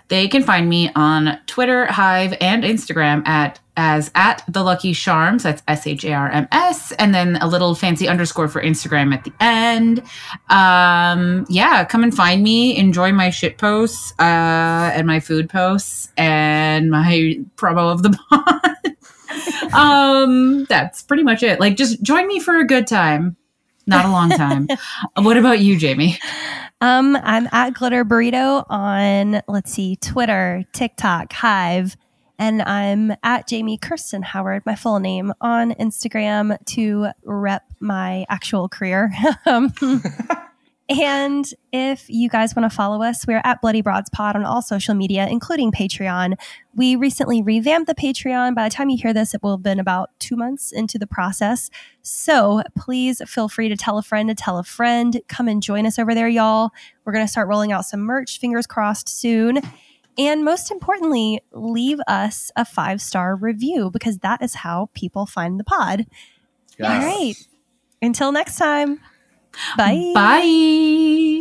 They can find me on Twitter, Hive, and Instagram at as at the Lucky Charms. That's S H A R M S, and then a little fancy underscore for Instagram at the end. Um, yeah, come and find me. Enjoy my shit posts uh, and my food posts and my promo of the pod. um, that's pretty much it. Like, just join me for a good time, not a long time. what about you, Jamie? Um, I'm at Glitter Burrito on, let's see, Twitter, TikTok, Hive, and I'm at Jamie Kirsten Howard, my full name, on Instagram to rep my actual career. and if you guys want to follow us, we're at Bloody Broads Pod on all social media, including Patreon. We recently revamped the Patreon. By the time you hear this, it will have been about two months into the process. So please feel free to tell a friend to tell a friend. Come and join us over there, y'all. We're going to start rolling out some merch, fingers crossed, soon. And most importantly, leave us a five star review because that is how people find the pod. All right. Until next time. Bye. Bye.